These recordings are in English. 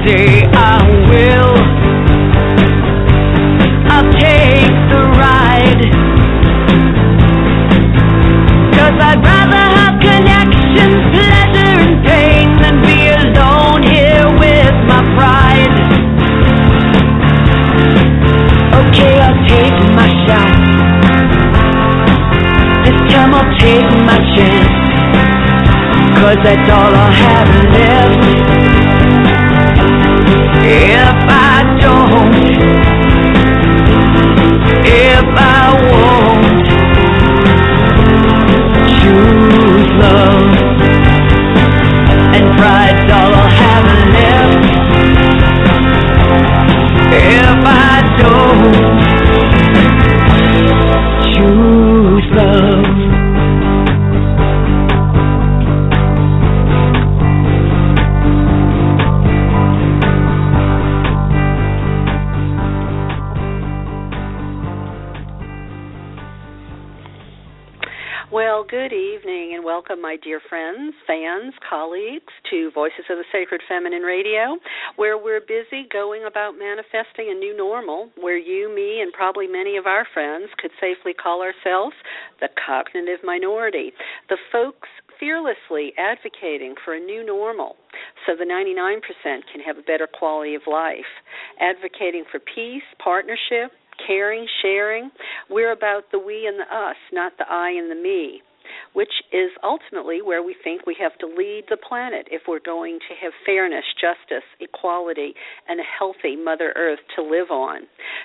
I will. I'll take the ride. Cause I'd rather have connections, pleasure, and pain than be alone here with my pride. Okay, I'll take my shot. This time I'll take my chance. Cause that's all I have left. If I don't, if I Sacred Feminine Radio, where we're busy going about manifesting a new normal where you, me, and probably many of our friends could safely call ourselves the cognitive minority, the folks fearlessly advocating for a new normal so the 99% can have a better quality of life, advocating for peace, partnership, caring, sharing. We're about the we and the us, not the I and the me, which is ultimately where we think we have to lead the planet if we're going to have fairness, justice, equality, and a healthy Mother Earth to live on.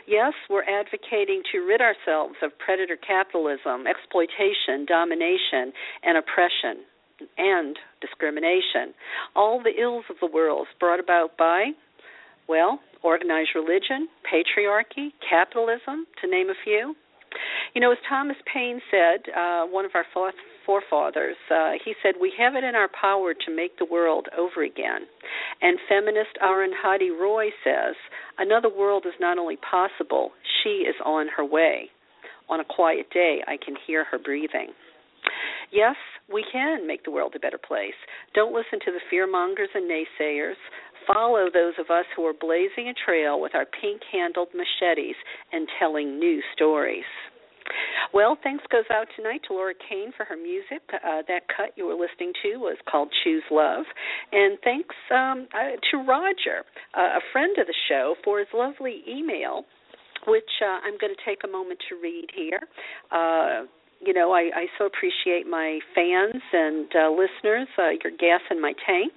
Yes, we're advocating to rid ourselves of predator capitalism, exploitation, domination, and oppression. And discrimination. All the ills of the world brought about by, well, organized religion, patriarchy, capitalism, to name a few. You know, as Thomas Paine said, uh, one of our forefathers, uh, he said, We have it in our power to make the world over again. And feminist Arun Arundhati Roy says, Another world is not only possible, she is on her way. On a quiet day, I can hear her breathing. Yes, we can make the world a better place. Don't listen to the fear mongers and naysayers follow those of us who are blazing a trail with our pink handled machetes and telling new stories. Well, thanks goes out tonight to Laura Kane for her music. Uh, that cut you were listening to was called Choose Love. And thanks um, uh, to Roger, uh, a friend of the show, for his lovely email, which uh, I'm going to take a moment to read here. You know, I, I so appreciate my fans and uh, listeners, uh, your gas in my tank.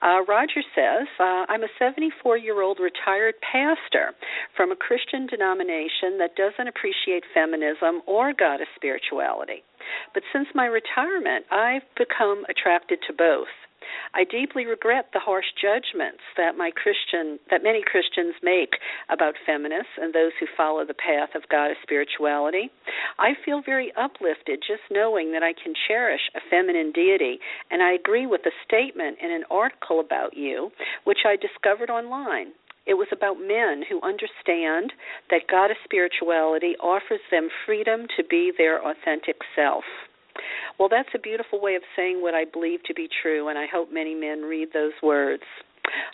Uh, Roger says, uh, I'm a 74 year old retired pastor from a Christian denomination that doesn't appreciate feminism or goddess spirituality. But since my retirement, I've become attracted to both. I deeply regret the harsh judgments that my Christian that many Christians make about feminists and those who follow the path of goddess spirituality. I feel very uplifted just knowing that I can cherish a feminine deity, and I agree with a statement in an article about you, which I discovered online. It was about men who understand that goddess spirituality offers them freedom to be their authentic self. Well, that's a beautiful way of saying what I believe to be true, and I hope many men read those words.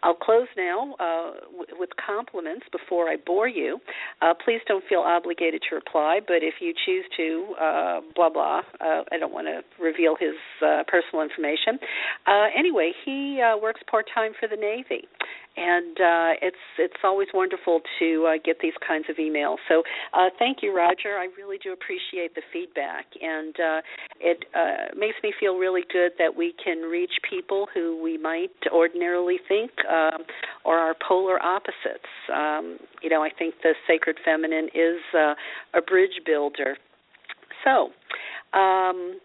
I'll close now uh, with compliments before I bore you. Uh, please don't feel obligated to reply, but if you choose to, uh, blah blah. Uh, I don't want to reveal his uh, personal information. Uh, anyway, he uh, works part time for the Navy, and uh, it's it's always wonderful to uh, get these kinds of emails. So uh, thank you, Roger. I really do appreciate the feedback, and uh, it uh, makes me feel really good that we can reach people who we might ordinarily think um, are our polar opposites. Um, you know, I think the sacred feminine is uh, a bridge builder. So. Um,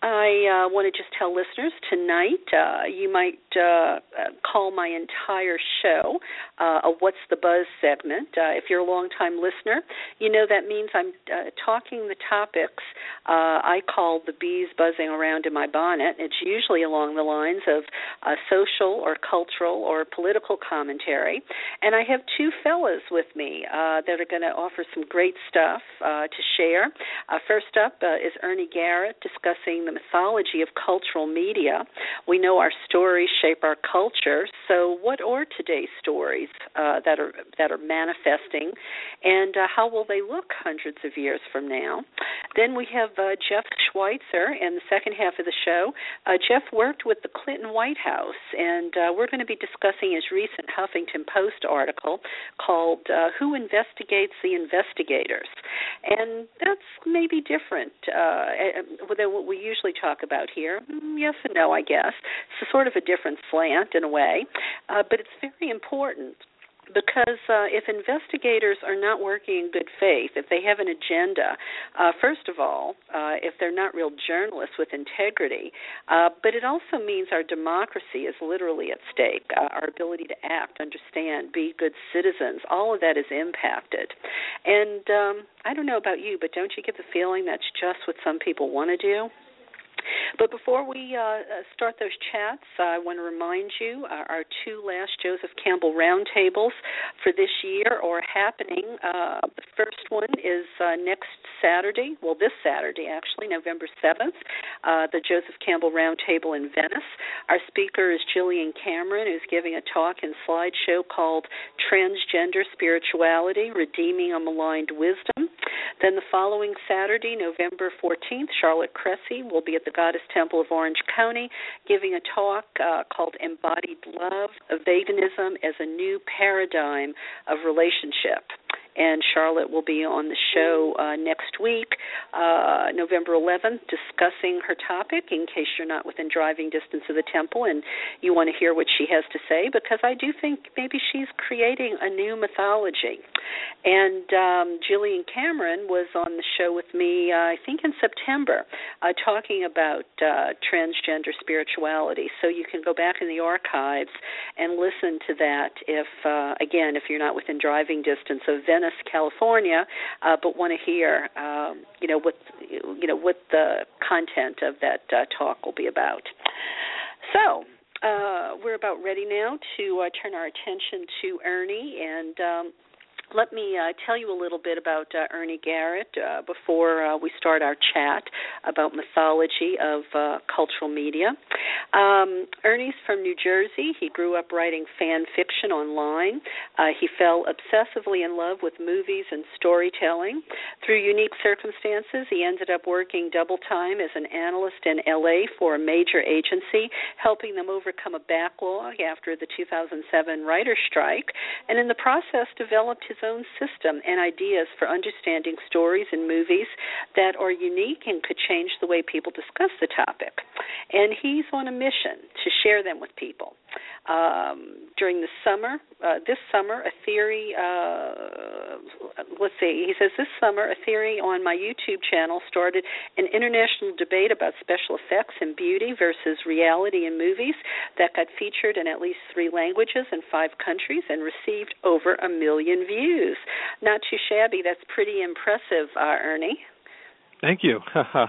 I uh, want to just tell listeners tonight uh, you might uh, call my entire show uh, a What's the Buzz segment. Uh, if you're a long-time listener, you know that means I'm uh, talking the topics I call the bees buzzing around in my bonnet. It's usually along the lines of social or cultural or political commentary. And I have two fellas with me that are going to offer some great stuff to share. first up is Ernie Garrett discussing the mythology of cultural media. We know our stories shape our culture. So, what are today's stories uh, that are that are manifesting, and uh, how will they look hundreds of years from now? Then we have uh, Jeff Schweitzer in the second half of the show. Uh, Jeff worked with the Clinton White House, and uh, we're going to be discussing his recent Huffington Post article called uh, "Who Investigates the Investigators," and that's maybe different than what we usually talk about here. Mm, yes and no, I guess. It's a sort of a different slant in a way, uh, but it's very important because uh, if investigators are not working in good faith, if they have an agenda, uh, first of all, uh, if they're not real journalists with integrity, uh, but it also means our democracy is literally at stake. Uh, our ability to act, understand, be good citizens, all of that is impacted. And um, I don't know about you, but don't you get the feeling that's just what some people want to do? But before we uh, uh, start those chats, I want to remind you uh, our two last Joseph Campbell roundtables for this year are happening. Uh, the first one is uh, next Saturday, well, this Saturday actually, November 7th, uh, the Joseph Campbell Roundtable in Venice. Our speaker is Jillian Cameron, who's giving a talk and slideshow called Transgender Spirituality Redeeming a Maligned Wisdom. Then the following Saturday, November 14th, Charlotte Cressy will be at the Goddess Temple of Orange County giving a talk uh, called Embodied Love, Veganism as a New Paradigm of Relationship and Charlotte will be on the show uh, next week, uh, November 11th, discussing her topic. In case you're not within driving distance of the temple and you want to hear what she has to say, because I do think maybe she's creating a new mythology. And um, Jillian Cameron was on the show with me, uh, I think in September, uh, talking about uh, transgender spirituality. So you can go back in the archives and listen to that if, uh, again, if you're not within driving distance of Venice California, uh, but want to hear, um, you know, what you know what the content of that uh, talk will be about. So. Uh, we're about ready now to uh, turn our attention to Ernie, and um, let me uh, tell you a little bit about uh, Ernie Garrett uh, before uh, we start our chat about mythology of uh, cultural media. Um, Ernie's from New Jersey. He grew up writing fan fiction online. Uh, he fell obsessively in love with movies and storytelling. Through unique circumstances, he ended up working double time as an analyst in LA for a major agency, helping them overcome a backlog after the 2007 writer's strike, and in the process developed his own system and ideas for understanding stories and movies that are unique and could change the way people discuss the topic. And he's on a mission to share them with people um, during the summer. Uh, this summer, a theory. Uh, let's see. He says this summer, a theory on my YouTube channel started an international debate about special effects and beauty versus reality in movies that got featured in at least three languages in five countries and received over a million views. Not too shabby. That's pretty impressive, uh, Ernie. Thank you. How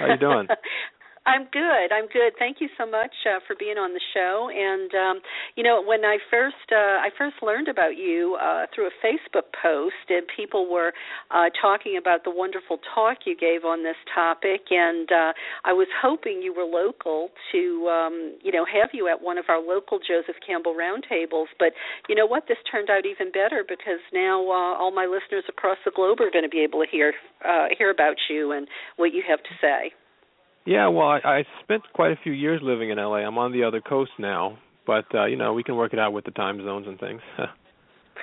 are you doing? I'm good. I'm good. Thank you so much uh, for being on the show. And um, you know, when I first uh, I first learned about you uh, through a Facebook post, and people were uh, talking about the wonderful talk you gave on this topic, and uh, I was hoping you were local to um, you know have you at one of our local Joseph Campbell roundtables. But you know what? This turned out even better because now uh, all my listeners across the globe are going to be able to hear uh, hear about you and what you have to say. Yeah, well, I, I spent quite a few years living in LA. I'm on the other coast now, but uh, you know, we can work it out with the time zones and things.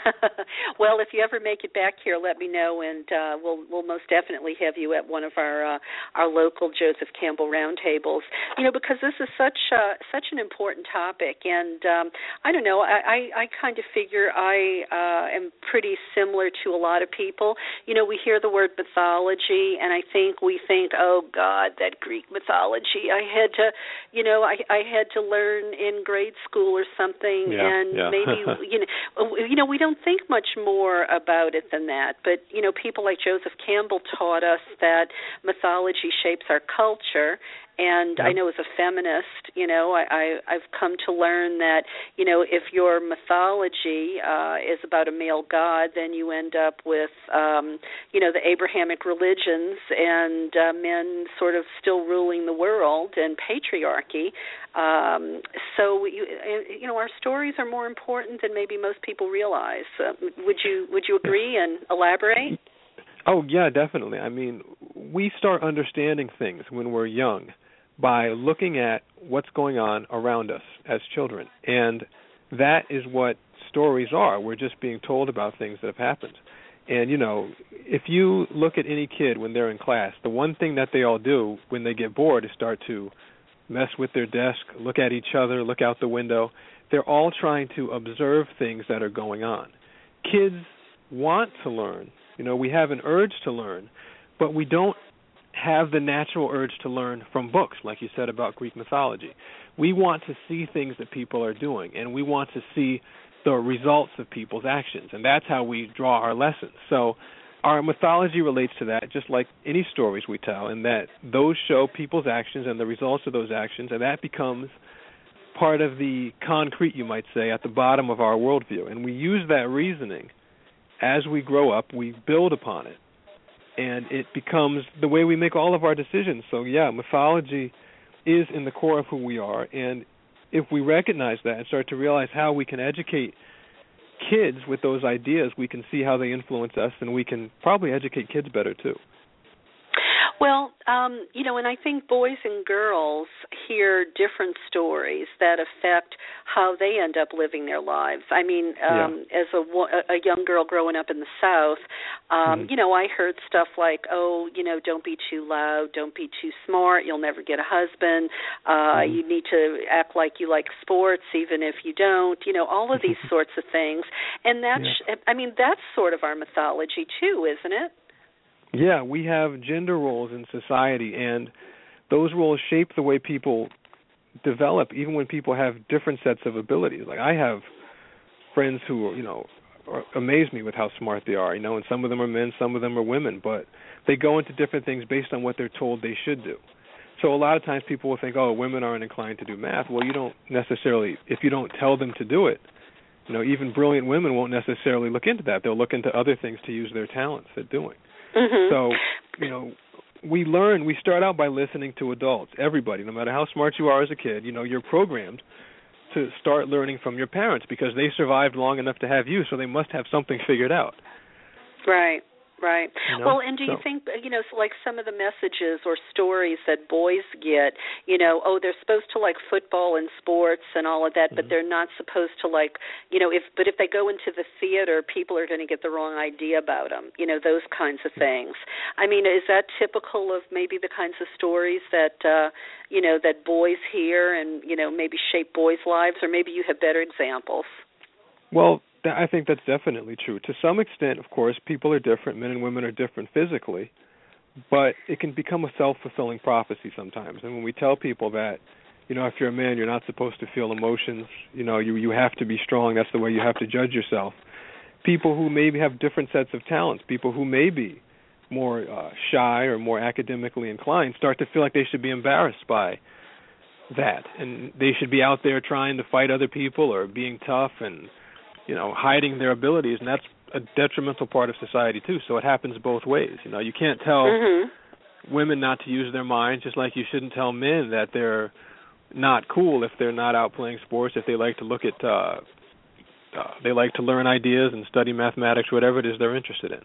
well, if you ever make it back here, let me know, and uh, we'll we'll most definitely have you at one of our uh, our local Joseph Campbell roundtables. You know, because this is such uh, such an important topic, and um, I don't know, I I, I kind of figure I uh, am pretty similar to a lot of people. You know, we hear the word mythology, and I think we think, oh God, that Greek mythology. I had to, you know, I I had to learn in grade school or something, yeah, and yeah. maybe you know, you know, we don't think much more about it than that. But you know, people like Joseph Campbell taught us that mythology shapes our culture, And Yep. I know as a feminist, you know, I, I I've come to learn that you know if your mythology uh, is about a male god, then you end up with um, you know the Abrahamic religions and uh, men sort of still ruling the world and patriarchy. Um, so you you know our stories are more important than maybe most people realize. Uh, would you would you agree and elaborate? Oh yeah, definitely. I mean, we start understanding things when we're young by looking at what's going on around us as children. And that is what stories are. We're just being told about things that have happened. And you know, if you look at any kid when they're in class, the one thing that they all do when they get bored is start to mess with their desk, look at each other, look out the window. They're all trying to observe things that are going on. Kids want to learn. You know, we have an urge to learn, but we don't have the natural urge to learn from books, like you said about Greek mythology. We want to see things that people are doing, and we want to see the results of people's actions, and that's how we draw our lessons. So, our mythology relates to that, just like any stories we tell, in that those show people's actions and the results of those actions, and that becomes part of the concrete, you might say, at the bottom of our worldview. And we use that reasoning as we grow up, we build upon it and it becomes the way we make all of our decisions. So yeah, mythology is in the core of who we are, and if we recognize that and start to realize how we can educate kids with those ideas, we can see how they influence us, and we can probably educate kids better too. Well, um, you know, and I think boys and girls hear different stories that affect how they end up living their lives. I mean, um, Yeah. as a, a young girl growing up in the South, um, Mhm. you know, I heard stuff like, "Oh, you know, don't be too loud, don't be too smart, you'll never get a husband. Uh, Mhm. You need to act like you like sports, even if you don't." You know, all of these sorts of things, and that's, I mean, that's sort of our mythology too, isn't it? Yeah, we have gender roles in society, and those roles shape the way people develop, even when people have different sets of abilities. Like I have friends who, you know, amaze me with how smart they are. You know, and some of them are men, some of them are women, but they go into different things based on what they're told they should do. So a lot of times people will think, "Oh, women aren't inclined to do math." Well, you don't necessarily if you don't tell them to do it. You know, even brilliant women won't necessarily look into that. They'll look into other things to use their talents at doing. Mm-hmm. So, you know, we learn, we start out by listening to adults, everybody, no matter how smart you are as a kid, you know, you're programmed to start learning from your parents because they survived long enough to have you, so they must have something figured out. Right. Right. You know, well, and do you think you know, so like some of the messages or stories that boys get, you know, oh, they're supposed to like football and sports and all of that, but Mhm. they're not supposed to like, you know, if but if they go into the theater, people are going to get the wrong idea about them, you know, those kinds of things. I mean, is that typical of maybe the kinds of stories that uh, you know, that boys hear and, you know, maybe shape boys' lives or maybe you have better examples? Well, I think that's definitely true. To some extent, of course, people are different. Men and women are different physically, but it can become a self-fulfilling prophecy sometimes. And when we tell people that, you know, if you're a man, you're not supposed to feel emotions. You know, you you have to be strong. That's the way you have to judge yourself. People who maybe have different sets of talents, people who may be more uh, shy or more academically inclined, start to feel like they should be embarrassed by that, and they should be out there trying to fight other people or being tough and you know hiding their abilities and that's a detrimental part of society too so it happens both ways you know you can't tell Mhm. women not to use their minds just like you shouldn't tell men that they're not cool if they're not out playing sports if they like to look at uh uh, they like to learn ideas and study mathematics, whatever it is they're interested in.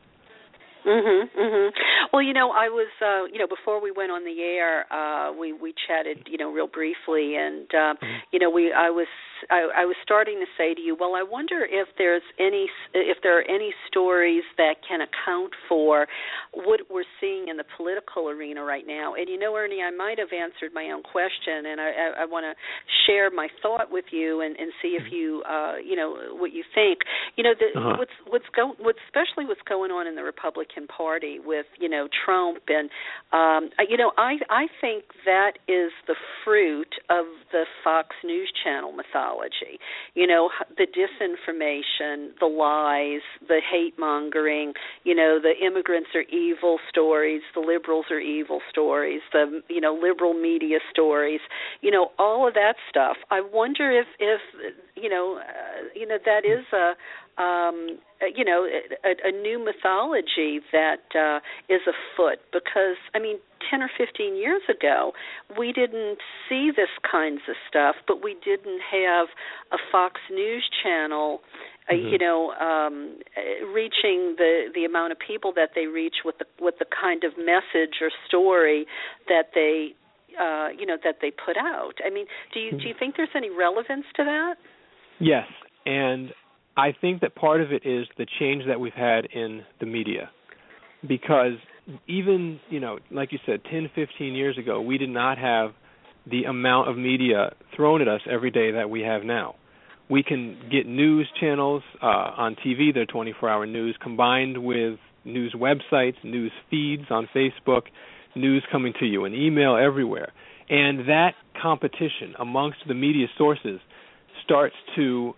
Mhm. Mhm. Well, you know, I was uh, you know, before we went on the air, uh we we chatted, you know, real briefly and uh you know, we I was I, I was starting to say to you, well, I wonder if there's any if there are any stories that can account for what we're seeing in the political arena right now. And you know, Ernie, I might have answered my own question and I I, I want to share my thought with you and and see if you uh you know what you think. You know, the, Uh-huh. what's what's going what's especially what's going on in the Republican Party with you know Trump and um you know I I think that is the fruit of the Fox News Channel mythology mythology. You know, the disinformation, the lies, the hate mongering, you know, the immigrants are evil stories, the liberals are evil stories, the you know, liberal media stories, you know, all of that stuff. I wonder if if you know, uh, you know that is a um, you know a, a new mythology that uh, is afoot because I mean 10 or 15 years ago we didn't see this kinds of stuff but we didn't have a Fox News channel uh, mm-hmm. you know um reaching the the amount of people that they reach with the with the kind of message or story that they uh you know that they put out i mean do you do you think there's any relevance to that yes and I think that part of it is the change that we've had in the media. Because even, you know, like you said, 10, 15 years ago, we did not have the amount of media thrown at us every day that we have now. We can get news channels uh, on TV, they're 24 hour news, combined with news websites, news feeds on Facebook, news coming to you, an email everywhere. And that competition amongst the media sources starts to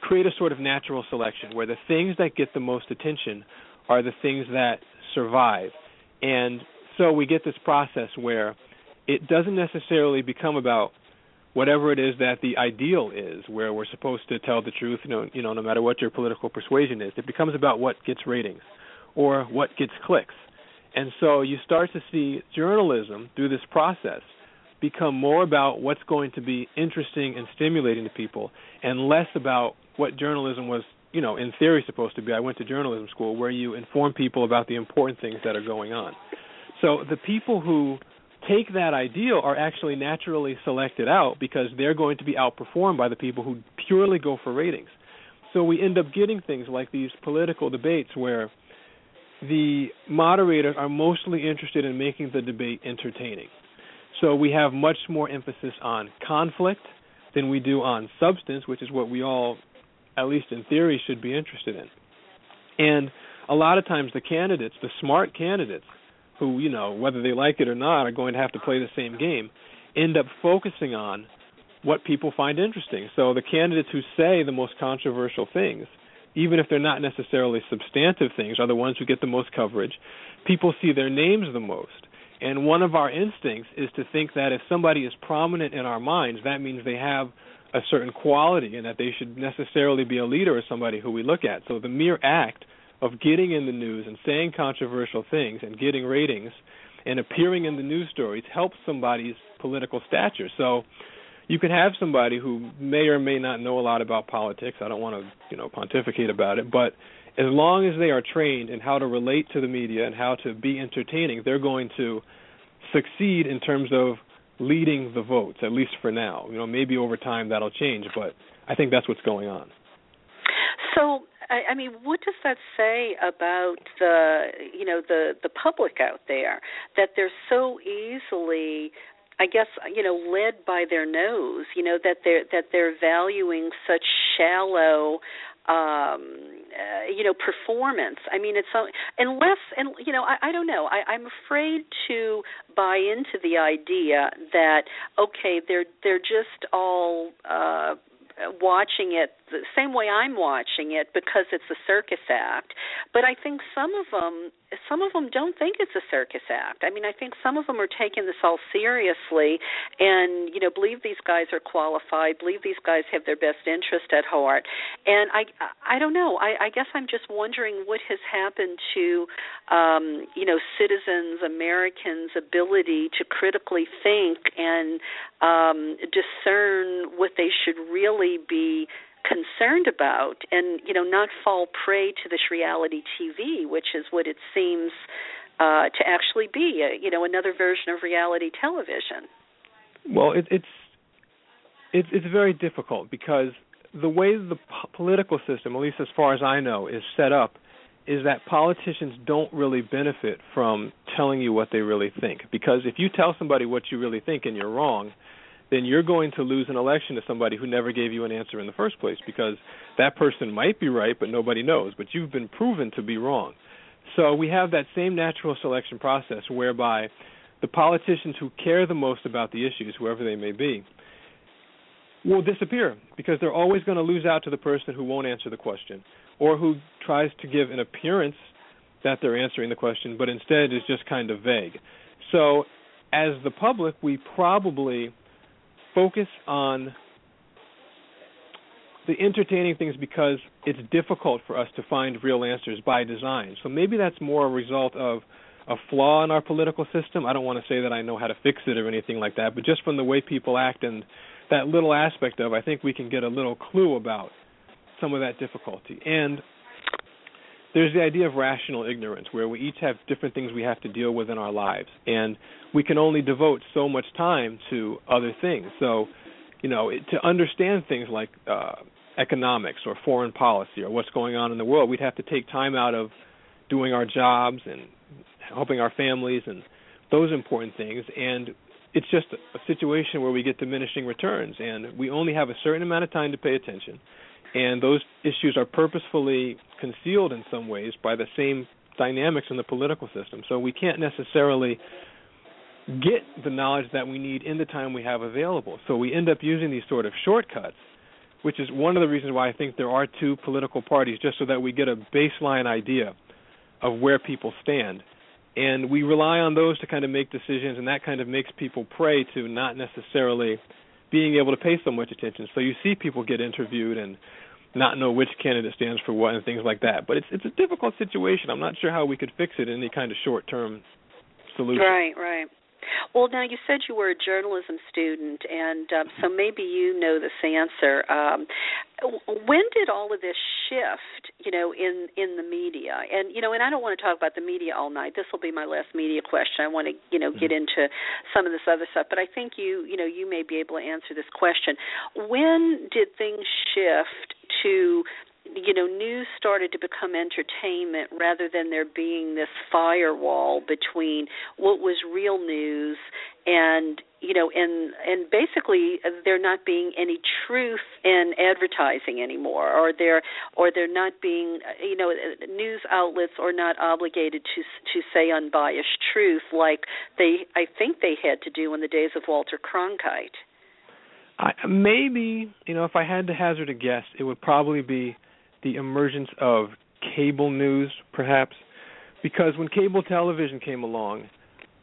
create a sort of natural selection where the things that get the most attention are the things that survive. And so we get this process where it doesn't necessarily become about whatever it is that the ideal is, where we're supposed to tell the truth, you know, you know, no matter what your political persuasion is. It becomes about what gets ratings or what gets clicks. And so you start to see journalism through this process become more about what's going to be interesting and stimulating to people and less about what journalism was, you know, in theory supposed to be. I went to journalism school where you inform people about the important things that are going on. So the people who take that ideal are actually naturally selected out because they're going to be outperformed by the people who purely go for ratings. So we end up getting things like these political debates where the moderators are mostly interested in making the debate entertaining. So we have much more emphasis on conflict than we do on substance, which is what we all at least in theory, should be interested in. And a lot of times, the candidates, the smart candidates, who you know whether they like it or not are going to have to play the same game, end up focusing on what people find interesting. So the candidates who say the most controversial things, even if they're not necessarily substantive things, are the ones who get the most coverage. People see their names the most. And one of our instincts is to think that if somebody is prominent in our minds, that means they have a certain quality and that they should necessarily be a leader or somebody who we look at. So the mere act of getting in the news and saying controversial things and getting ratings and appearing in the news stories helps somebody's political stature. So you can have somebody who may or may not know a lot about politics. I don't want to, you know, pontificate about it, but as long as they are trained in how to relate to the media and how to be entertaining, they're going to succeed in terms of leading the votes, at least for now. You know, maybe over time that'll change, but I think that's what's going on. So, I, I mean, what does that say about the, you know, the the public out there that they're so easily I guess you know led by their nose you know that they're that they're valuing such shallow um uh, you know performance. I mean it's unless and you know i i don't know. I i'm afraid to buy into the idea that okay they're they're just all uh watching it the same way I'm watching it because it's a circus act. But I think some of them some of them don't think it's a circus act. I mean, I think some of them are taking this all seriously and, you know, believe these guys are qualified, believe these guys have their best interest at heart. And I I don't know. I I guess I'm just wondering what has happened to um, you know, citizens, Americans' ability to critically think and um discern what they should really be concerned about and you know not fall prey to this reality TV which is what it seems uh to actually be a, you know another version of reality television. Well it, it's it's it's very difficult because the way the po- political system at least as far as I know is set up is that politicians don't really benefit from telling you what they really think. Because if you tell somebody what you really think and you're wrong then you're going to lose an election to somebody who never gave you an answer in the first place because that person might be right, but nobody knows. But you've been proven to be wrong. So we have that same natural selection process whereby the politicians who care the most about the issues, whoever they may be, will disappear because they're always going to lose out to the person who won't answer the question or who tries to give an appearance that they're answering the question but instead is just kind of vague. So, as the public, we probably focus on the entertaining things because it's difficult for us to find real answers by design. So maybe that's more a result of a flaw in our political system. I don't want to say that I know how to fix it or anything like that, but just from the way people act and that little aspect of, I think we can get a little clue about some of that difficulty. And there's the idea of rational ignorance, where we each have different things we have to deal with in our lives, and we can only devote so much time to other things. So, you know, to understand things like uh, economics or foreign policy or what's going on in the world, we'd have to take time out of doing our jobs and helping our families and those important things. And it's just a situation where we get diminishing returns, and we only have a certain amount of time to pay attention. And those issues are purposefully concealed in some ways by the same dynamics in the political system. So we can't necessarily get the knowledge that we need in the time we have available. So we end up using these sort of shortcuts, which is one of the reasons why I think there are two political parties, just so that we get a baseline idea of where people stand. And we rely on those to kind of make decisions, and that kind of makes people prey to not necessarily being able to pay so much attention. So you see people get interviewed and not know which candidate stands for what and things like that. But it's it's a difficult situation. I'm not sure how we could fix it in any kind of short term solution. Right, right. Well, now you said you were a journalism student, and um, so maybe you know this answer. Um, when did all of this shift? You know, in in the media, and you know, and I don't want to talk about the media all night. This will be my last media question. I want to you know get mm-hmm. into some of this other stuff, but I think you you know you may be able to answer this question. When did things shift to you know news started to become entertainment rather than there being this firewall between what was real news and you know and and basically there not being any truth in advertising anymore or there or there not being you know news outlets are not obligated to to say unbiased truth like they I think they had to do in the days of Walter Cronkite. I, maybe you know if I had to hazard a guess it would probably be the emergence of cable news, perhaps, because when cable television came along,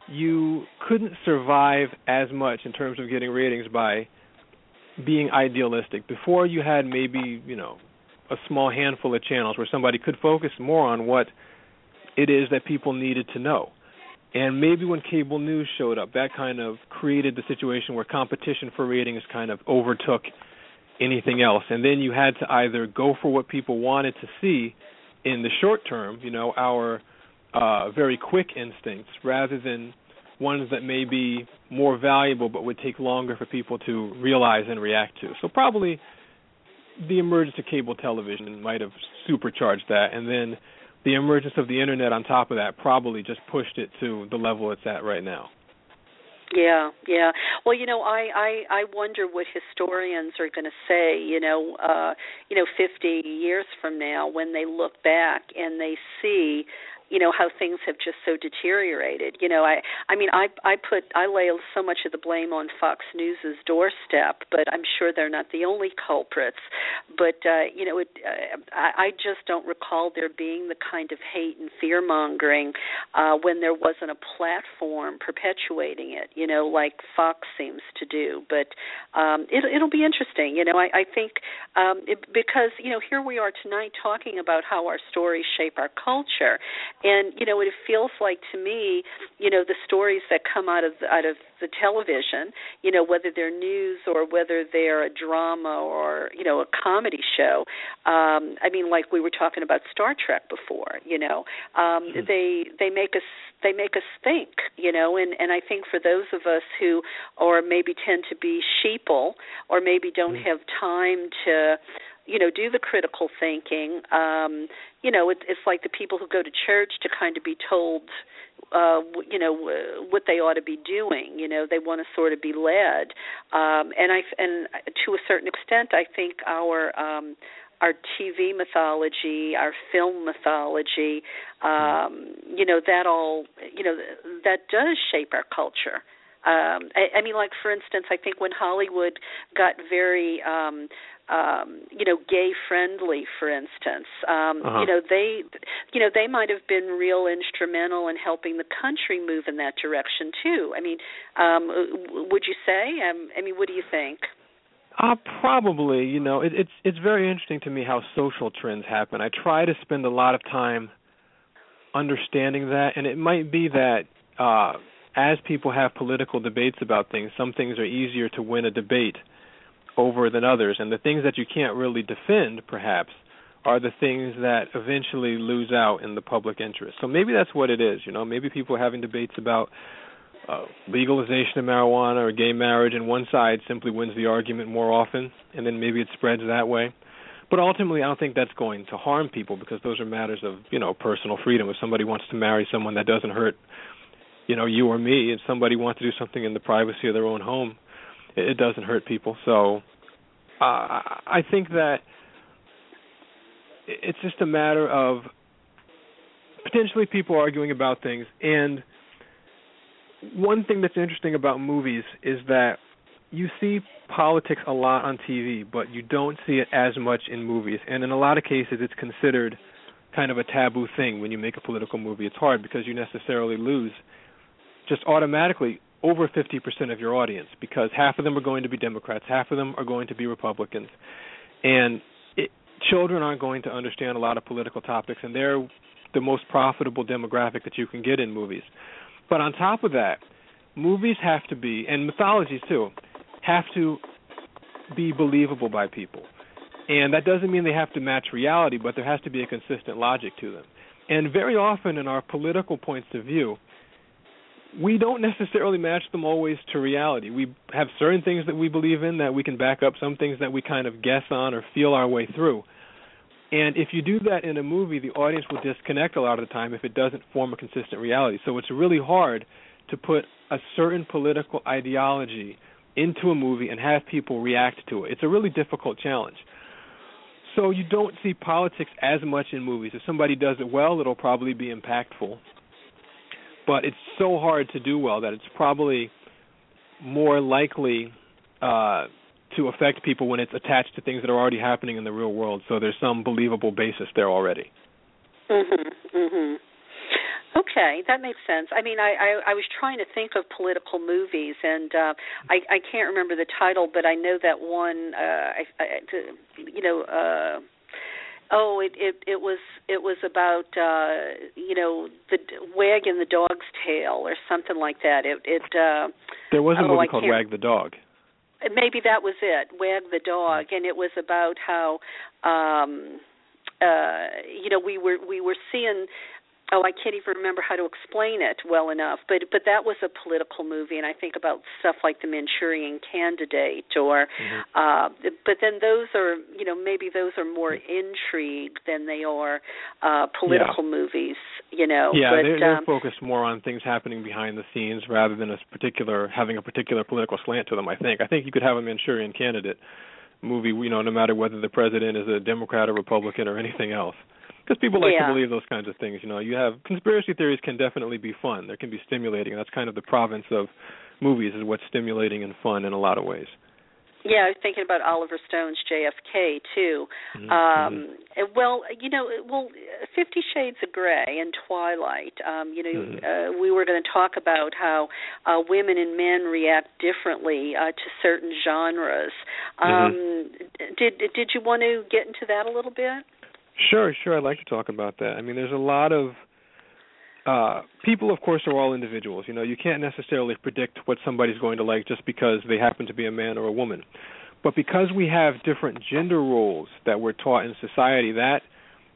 you couldn't survive as much in terms of getting ratings by being idealistic. Before you had maybe, you know, a small handful of channels where somebody could focus more on what it is that people needed to know. And maybe when cable news showed up, that kind of created the situation where competition for ratings kind of overtook anything else. And then you had to either go for what people wanted to see in the short term, you know, our uh, very quick instincts, rather than ones that may be more valuable but would take longer for people to realize and react to. So probably the emergence of cable television might have supercharged that, and then the emergence of the internet on top of that probably just pushed it to the level it's at right now. Yeah, yeah. Well, you know, I I I wonder what historians are going to say, you know, uh, you know, 50 years from now when they look back and they see you know how things have just so deteriorated. You know i i mean i i put i lay so much of the blame on fox news's doorstep but i'm sure they're not the only culprits. But uh you know it uh, i i just don't recall there being the kind of hate and fear mongering uh when there wasn't a platform perpetuating it you know like fox seems to do. But um it it'll be interesting you know. I i think um it, because you know here we are tonight talking about how our stories shape our culture and you know it feels like to me you know the stories that come out of out of the television you know whether they're news or whether they're a drama or you know a comedy show um i mean like we were talking about star trek before you know um mm-hmm. they they make us they make us think you know and and i think for those of us who or maybe tend to be sheeple or maybe don't mm-hmm. have time to you know do the critical thinking. Um you know it, it's like the people who go to church to kind of be told uh you know what they ought to be doing you know they want to sort of be led. Um and i and to a certain extent i think our um our TV mythology, our film mythology, um, you know, that all, you know, that does shape our culture. Um I, I mean like for instance i think when hollywood got very um um you know gay friendly for instance um Uh-huh. you know they you know they might have been real instrumental in helping the country move in that direction too i mean um w- would you say um i mean what do you think Uh probably, you know, it, it's it's very interesting to me how social trends happen. I try to spend a lot of time understanding that and it might be that uh as people have political debates about things, some things are easier to win a debate over than others and the things that you can't really defend perhaps are the things that eventually lose out in the public interest. So maybe that's what it is, you know, maybe people are having debates about uh, legalization of marijuana or gay marriage, and one side simply wins the argument more often, and then maybe it spreads that way. But ultimately, I don't think that's going to harm people because those are matters of you know personal freedom. If somebody wants to marry someone that doesn't hurt, you know, you or me, if somebody wants to do something in the privacy of their own home, it, doesn't hurt people. So, uh, I think that it's just a matter of potentially people arguing about things and one thing that's interesting about movies is that you see politics a lot on TV, but you don't see it as much in movies. And in a lot of cases, it's considered kind of a taboo thing when you make a political movie. It's hard because you necessarily lose just automatically over 50% of your audience because half of them are going to be Democrats, half of them are going to be Republicans. And it, children aren't going to understand a lot of political topics, and they're the most profitable demographic that you can get in movies. But on top of that, movies have to be, and mythologies too, have to be believable by people. And that doesn't mean they have to match reality, but there has to be a consistent logic to them. And very often in our political points of view, we don't necessarily match them always to reality. We have certain things that we believe in that we can back up, some things that we kind of guess on or feel our way through. And if you do that in a movie, the audience will disconnect a lot of the time if it doesn't form a consistent reality. So it's really hard to put a certain political ideology into a movie and have people react to it. It's a really difficult challenge. So you don't see politics as much in movies. If somebody does it well, it'll probably be impactful. But it's so hard to do well that it's probably more likely uh to affect people when it's attached to things that are already happening in the real world. So there's some believable basis there already. Mhm. Mhm. Okay, that makes sense. I mean, I, I I was trying to think of political movies, and uh, I I can't remember the title, but I know that one. Uh, I, I you know. uh Oh, it it it was it was about uh you know the wag and the dog's tail or something like that. It it uh There was a Oh, movie I called Wag the Dog. maybe that was it wag the dog and it was about how um uh you know we were we were seeing oh i can't even remember how to explain it well enough but but that was a political movie and i think about stuff like the manchurian candidate or Mhm. uh but then those are you know maybe those are more intrigue than they are uh political movies you know yeah, but they're, they're um focused more on things happening behind the scenes rather than a particular having a particular political slant to them. I think. I think you could have a Manchurian Candidate movie, you know, no matter whether the president is a Democrat or Republican or anything else. Because people like Yeah. to believe those kinds of things. You know, you have conspiracy theories can definitely be fun. They can be stimulating. That's kind of the province of movies is what's stimulating and fun in a lot of ways. Yeah, I was thinking about Oliver Stone's JFK too. Mhm, Um Well, you know, well, Fifty Shades of Grey and Twilight. Um, you know, Mhm. uh, we were going to talk about how uh, women and men react differently uh, to certain genres. Um, Did did you want to get into that a little bit? Sure, sure. I'd like to talk about that. I mean, there's a lot of uh people of course are all individuals. You know, you can't necessarily predict what somebody's going to like just because they happen to be a man or a woman. But because we have different gender roles that we're taught in society, that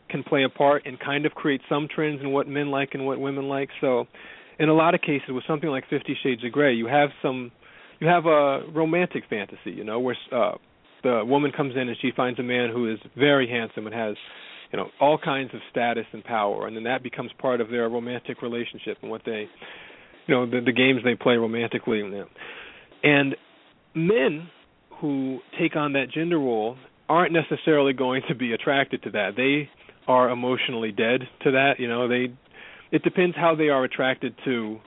can play a part and kind of create some trends in what men like and what women like. So, in a lot of cases with something like 50 Shades of Grey, you have some you have a romantic fantasy, you know, where uh the woman comes in and she finds a man who is very handsome and has you know all kinds of status and power and then that becomes part of their romantic relationship and what they you know the the games they play romantically and men who take on that gender role aren't necessarily going to be attracted to that they are emotionally dead to that you know they it depends how they are attracted to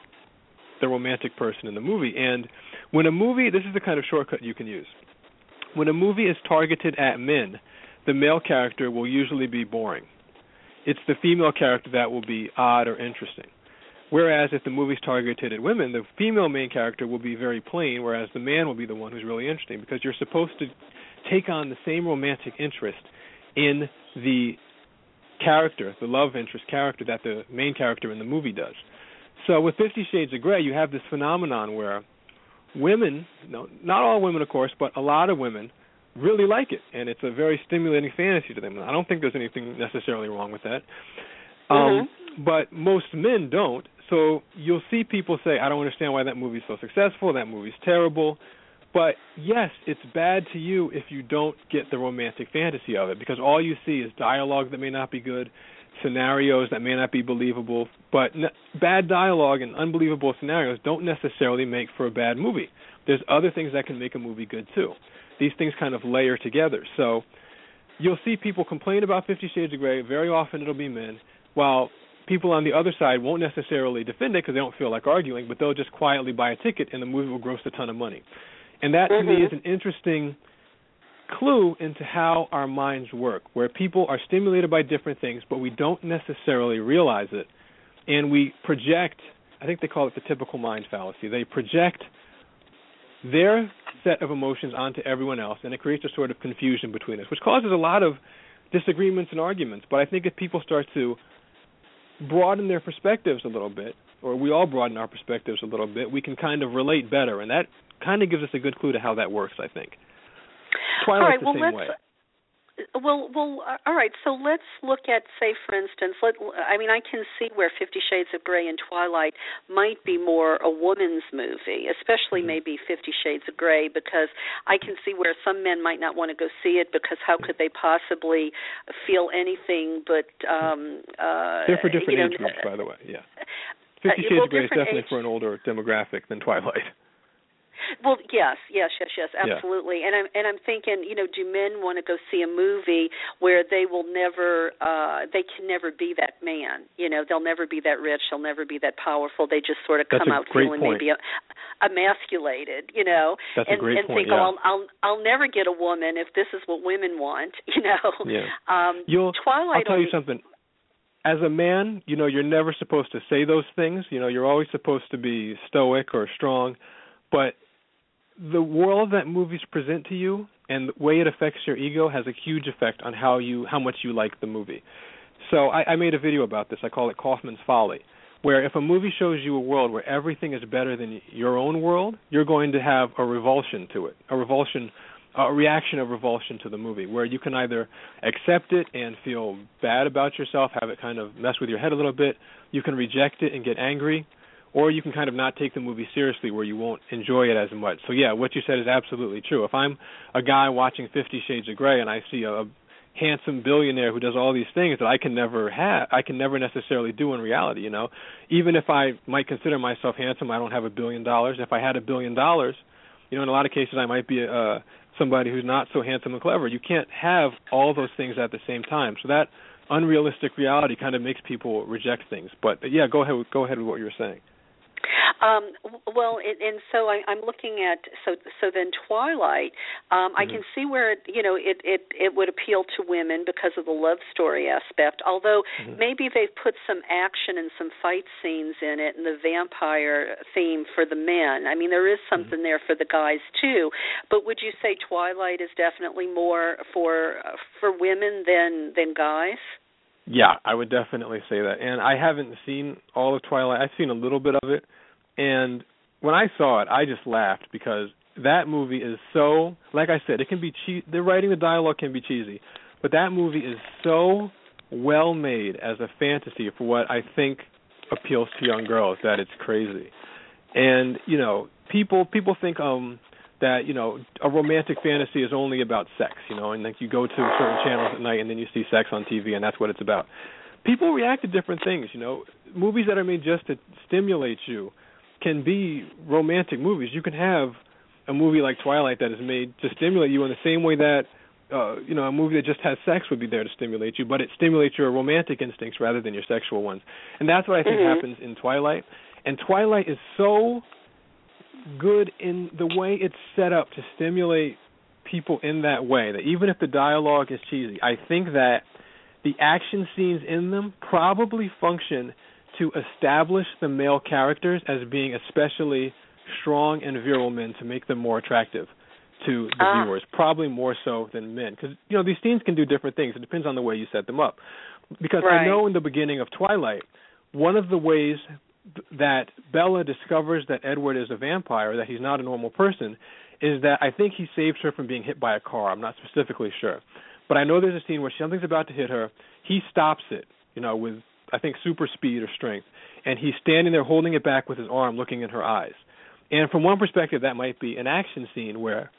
the romantic person in the movie. And when a movie, this is the kind of shortcut you can use. When a movie is targeted at men, the male character will usually be boring. It's the female character that will be odd or interesting. Whereas if the movie's targeted at women, the female main character will be very plain, whereas the man will be the one who's really interesting because you're supposed to take on the same romantic interest in the character, the love interest character that the main character in the movie does. So with Fifty Shades of Grey, you have this phenomenon where women, no, not all women, of course, but a lot of women really like it, and it's a very stimulating fantasy to them. I don't think there's anything necessarily wrong with that. Um, mm-hmm. But most men don't. So you'll see people say, "I don't understand why that movie's so successful. That movie's terrible." But yes, it's bad to you if you don't get the romantic fantasy of it because all you see is dialogue that may not be good, scenarios that may not be believable. But n- bad dialogue and unbelievable scenarios don't necessarily make for a bad movie. There's other things that can make a movie good too. These things kind of layer together. So you'll see people complain about Fifty Shades of Grey. Very often it'll be men, while people on the other side won't necessarily defend it because they don't feel like arguing, but they'll just quietly buy a ticket and the movie will gross a ton of money. And that mm-hmm. to me is an interesting clue into how our minds work, where people are stimulated by different things, but we don't necessarily realize it. And we project, I think they call it the typical mind fallacy. They project their set of emotions onto everyone else, and it creates a sort of confusion between us, which causes a lot of disagreements and arguments. But I think if people start to broaden their perspectives a little bit, or we all broaden our perspectives a little bit, we can kind of relate better, and that kind of gives us a good clue to how that works. I think. Twilight's all right, well, the same let's, way. Well, well, uh, all right. So let's look at, say, for instance, let. I mean, I can see where Fifty Shades of Grey and Twilight might be more a woman's movie, especially mm-hmm. maybe Fifty Shades of Grey, because I can see where some men might not want to go see it because how could they possibly feel anything but? um uh They're for different you know, age groups, by the way. Yeah. Uh, Fifty Shades well, of Grey is definitely age- for an older demographic than Twilight. Well, yes, yes, yes, yes, Yeah. absolutely. And I'm and I'm thinking, you know, do men want to go see a movie where they will never uh they can never be that man. You know, they'll never be that rich, they'll never be that powerful. They just sort of That's come out feeling point. maybe emasculated, you know. That's and and point, think, yeah. oh, I'll, I'll I'll never get a woman if this is what women want, you know. Yeah. Um You'll Twilight I'll tell you something. As a man, you know, you're never supposed to say those things. You know, you're always supposed to be stoic or strong. But the world that movies present to you and the way it affects your ego has a huge effect on how you how much you like the movie. So I, I made a video about this. I call it Kaufman's Folly, where if a movie shows you a world where everything is better than your own world, you're going to have a revulsion to it, a revulsion, a reaction of revulsion to the movie, where you can either accept it and feel bad about yourself, have it kind of mess with your head a little bit. You can reject it and get angry, or you can kind of not take the movie seriously where you won't enjoy it as much. So yeah, what you said is absolutely true. If I'm a guy watching 50 Shades of Grey and I see a, a handsome billionaire who does all these things that I can never have I can never necessarily do in reality, you know. Even if I might consider myself handsome, I don't have a billion dollars. If I had a billion dollars, you know, in a lot of cases I might be uh somebody who's not so handsome and clever. You can't have all those things at the same time. So that unrealistic reality kind of makes people reject things. But yeah, go ahead go ahead with what you were saying. Um, well, and, and so I, I'm looking at so so then Twilight. Um, I can see where it, you know it, it it would appeal to women because of the love story aspect. Although maybe they've put some action and some fight scenes in it, and the vampire theme for the men. I mean, there is something there for the guys too. But would you say Twilight is definitely more for for women than than guys? Yeah, I would definitely say that. And I haven't seen all of Twilight. I've seen a little bit of it. And when I saw it, I just laughed because that movie is so like I said, it can be che- the writing the dialogue can be cheesy, but that movie is so well made as a fantasy for what I think appeals to young girls that it's crazy. And, you know, people people think um that, you know, a romantic fantasy is only about sex, you know, and like you go to certain channels at night and then you see sex on TV and that's what it's about. People react to different things, you know. Movies that are made just to stimulate you can be romantic movies. You can have a movie like Twilight that is made to stimulate you in the same way that uh, you know, a movie that just has sex would be there to stimulate you, but it stimulates your romantic instincts rather than your sexual ones. And that's what I think Mhm. happens in Twilight. And Twilight is so good in the way it's set up to stimulate people in that way that even if the dialogue is cheesy, I think that the action scenes in them probably function to establish the male characters as being especially strong and virile men to make them more attractive to the Ah. viewers, probably more so than men, because you know these scenes can do different things. It depends on the way you set them up. Because I know in the beginning of Twilight, one of the ways that Bella discovers that Edward is a vampire, that he's not a normal person, is that I think he saves her from being hit by a car. I'm not specifically sure, but I know there's a scene where something's about to hit her. He stops it, you know, with I think super speed or strength, and he's standing there holding it back with his arm, looking in her eyes. And from one perspective, that might be an action scene where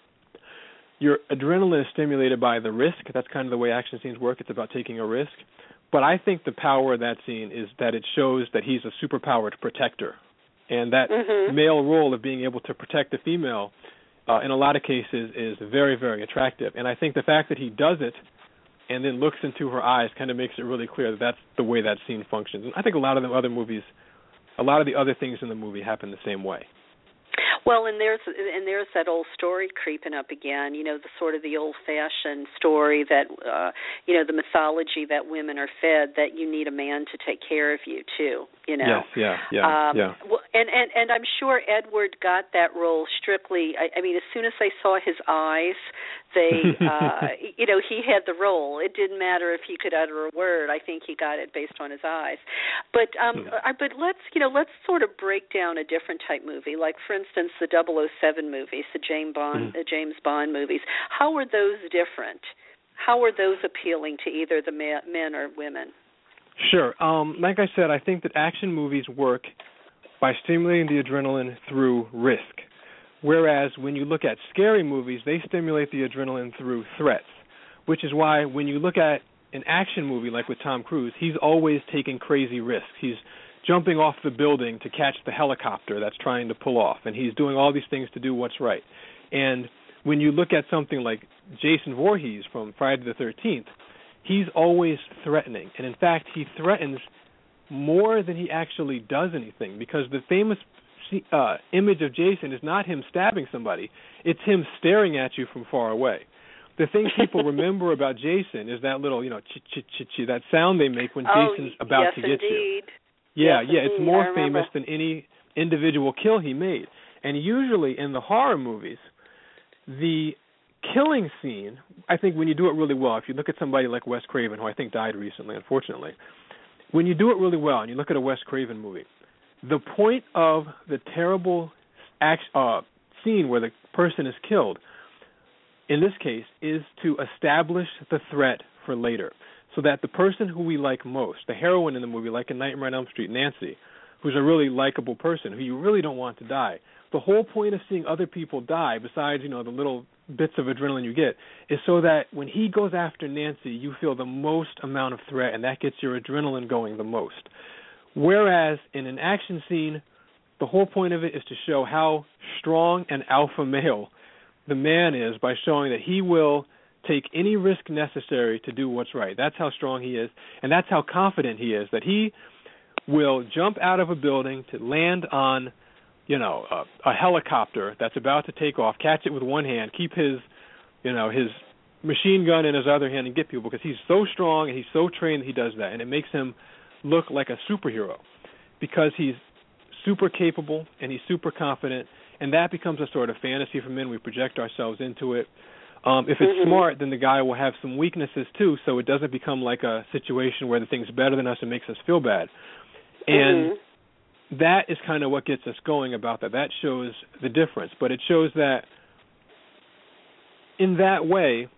your adrenaline is stimulated by the risk. That's kind of the way action scenes work. It's about taking a risk. But I think the power of that scene is that it shows that he's a superpowered protector, and that Mhm. male role of being able to protect the female, uh, in a lot of cases, is very, very attractive. And I think the fact that he does it and then looks into her eyes kind of makes it really clear that that's the way that scene functions. And I think a lot of the other movies, a lot of the other things in the movie happen the same way. Well, and there's and there's that old story creeping up again. You know, the sort of the old-fashioned story that uh, you know the mythology that women are fed that you need a man to take care of you too. You know. Yes, yeah, yeah, um, yeah. Well, and and and I'm sure Edward got that role strictly. I, I mean, as soon as they saw his eyes, they, uh, you know, he had the role. It didn't matter if he could utter a word. I think he got it based on his eyes. But um, Yeah. I, but let's you know let's sort of break down a different type movie, like for instance the 007 movies, the James Bond, Mhm. uh, James Bond movies. How are those different? How are those appealing to either the ma- men or women? Sure. Um, like I said, I think that action movies work by stimulating the adrenaline through risk. Whereas when you look at scary movies, they stimulate the adrenaline through threats. Which is why when you look at an action movie like with Tom Cruise, he's always taking crazy risks. He's jumping off the building to catch the helicopter that's trying to pull off, and he's doing all these things to do what's right. And when you look at something like Jason Voorhees from Friday the 13th, he's always threatening. And in fact, he threatens more than he actually does anything because the famous uh image of Jason is not him stabbing somebody, it's him staring at you from far away. The thing people remember about Jason is that little, you know, ch ch ch ch that sound they make when oh, Jason's about yes, to get you. indeed. Yeah, Yes, yeah, it's more famous than any individual kill he made. And usually in the horror movies, the killing scene, I think when you do it really well, if you look at somebody like Wes Craven, who I think died recently, unfortunately, when you do it really well and you look at a Wes Craven movie, the point of the terrible act, uh, scene where the person is killed, in this case, is to establish the threat for later. So that the person who we like most, the heroine in the movie, like in Nightmare on Elm Street, Nancy, who's a really likable person who you really don't want to die, the whole point of seeing other people die, besides you know the little bits of adrenaline you get, is so that when he goes after Nancy, you feel the most amount of threat, and that gets your adrenaline going the most. Whereas in an action scene, the whole point of it is to show how strong and alpha male the man is by showing that he will take any risk necessary to do what's right. That's how strong he is, and that's how confident he is that he will jump out of a building to land on, you know, a, a helicopter that's about to take off, catch it with one hand, keep his, you know, his machine gun in his other hand and get people because he's so strong and he's so trained that he does that and it makes him look like a superhero because he's super capable and he's super confident and that becomes a sort of fantasy for men. We project ourselves into it. Um if it's Mhm. smart then the guy will have some weaknesses too so it doesn't become like a situation where the thing's better than us and makes us feel bad. And Mhm. that is kind of what gets us going about that. That shows the difference. But it shows that in that way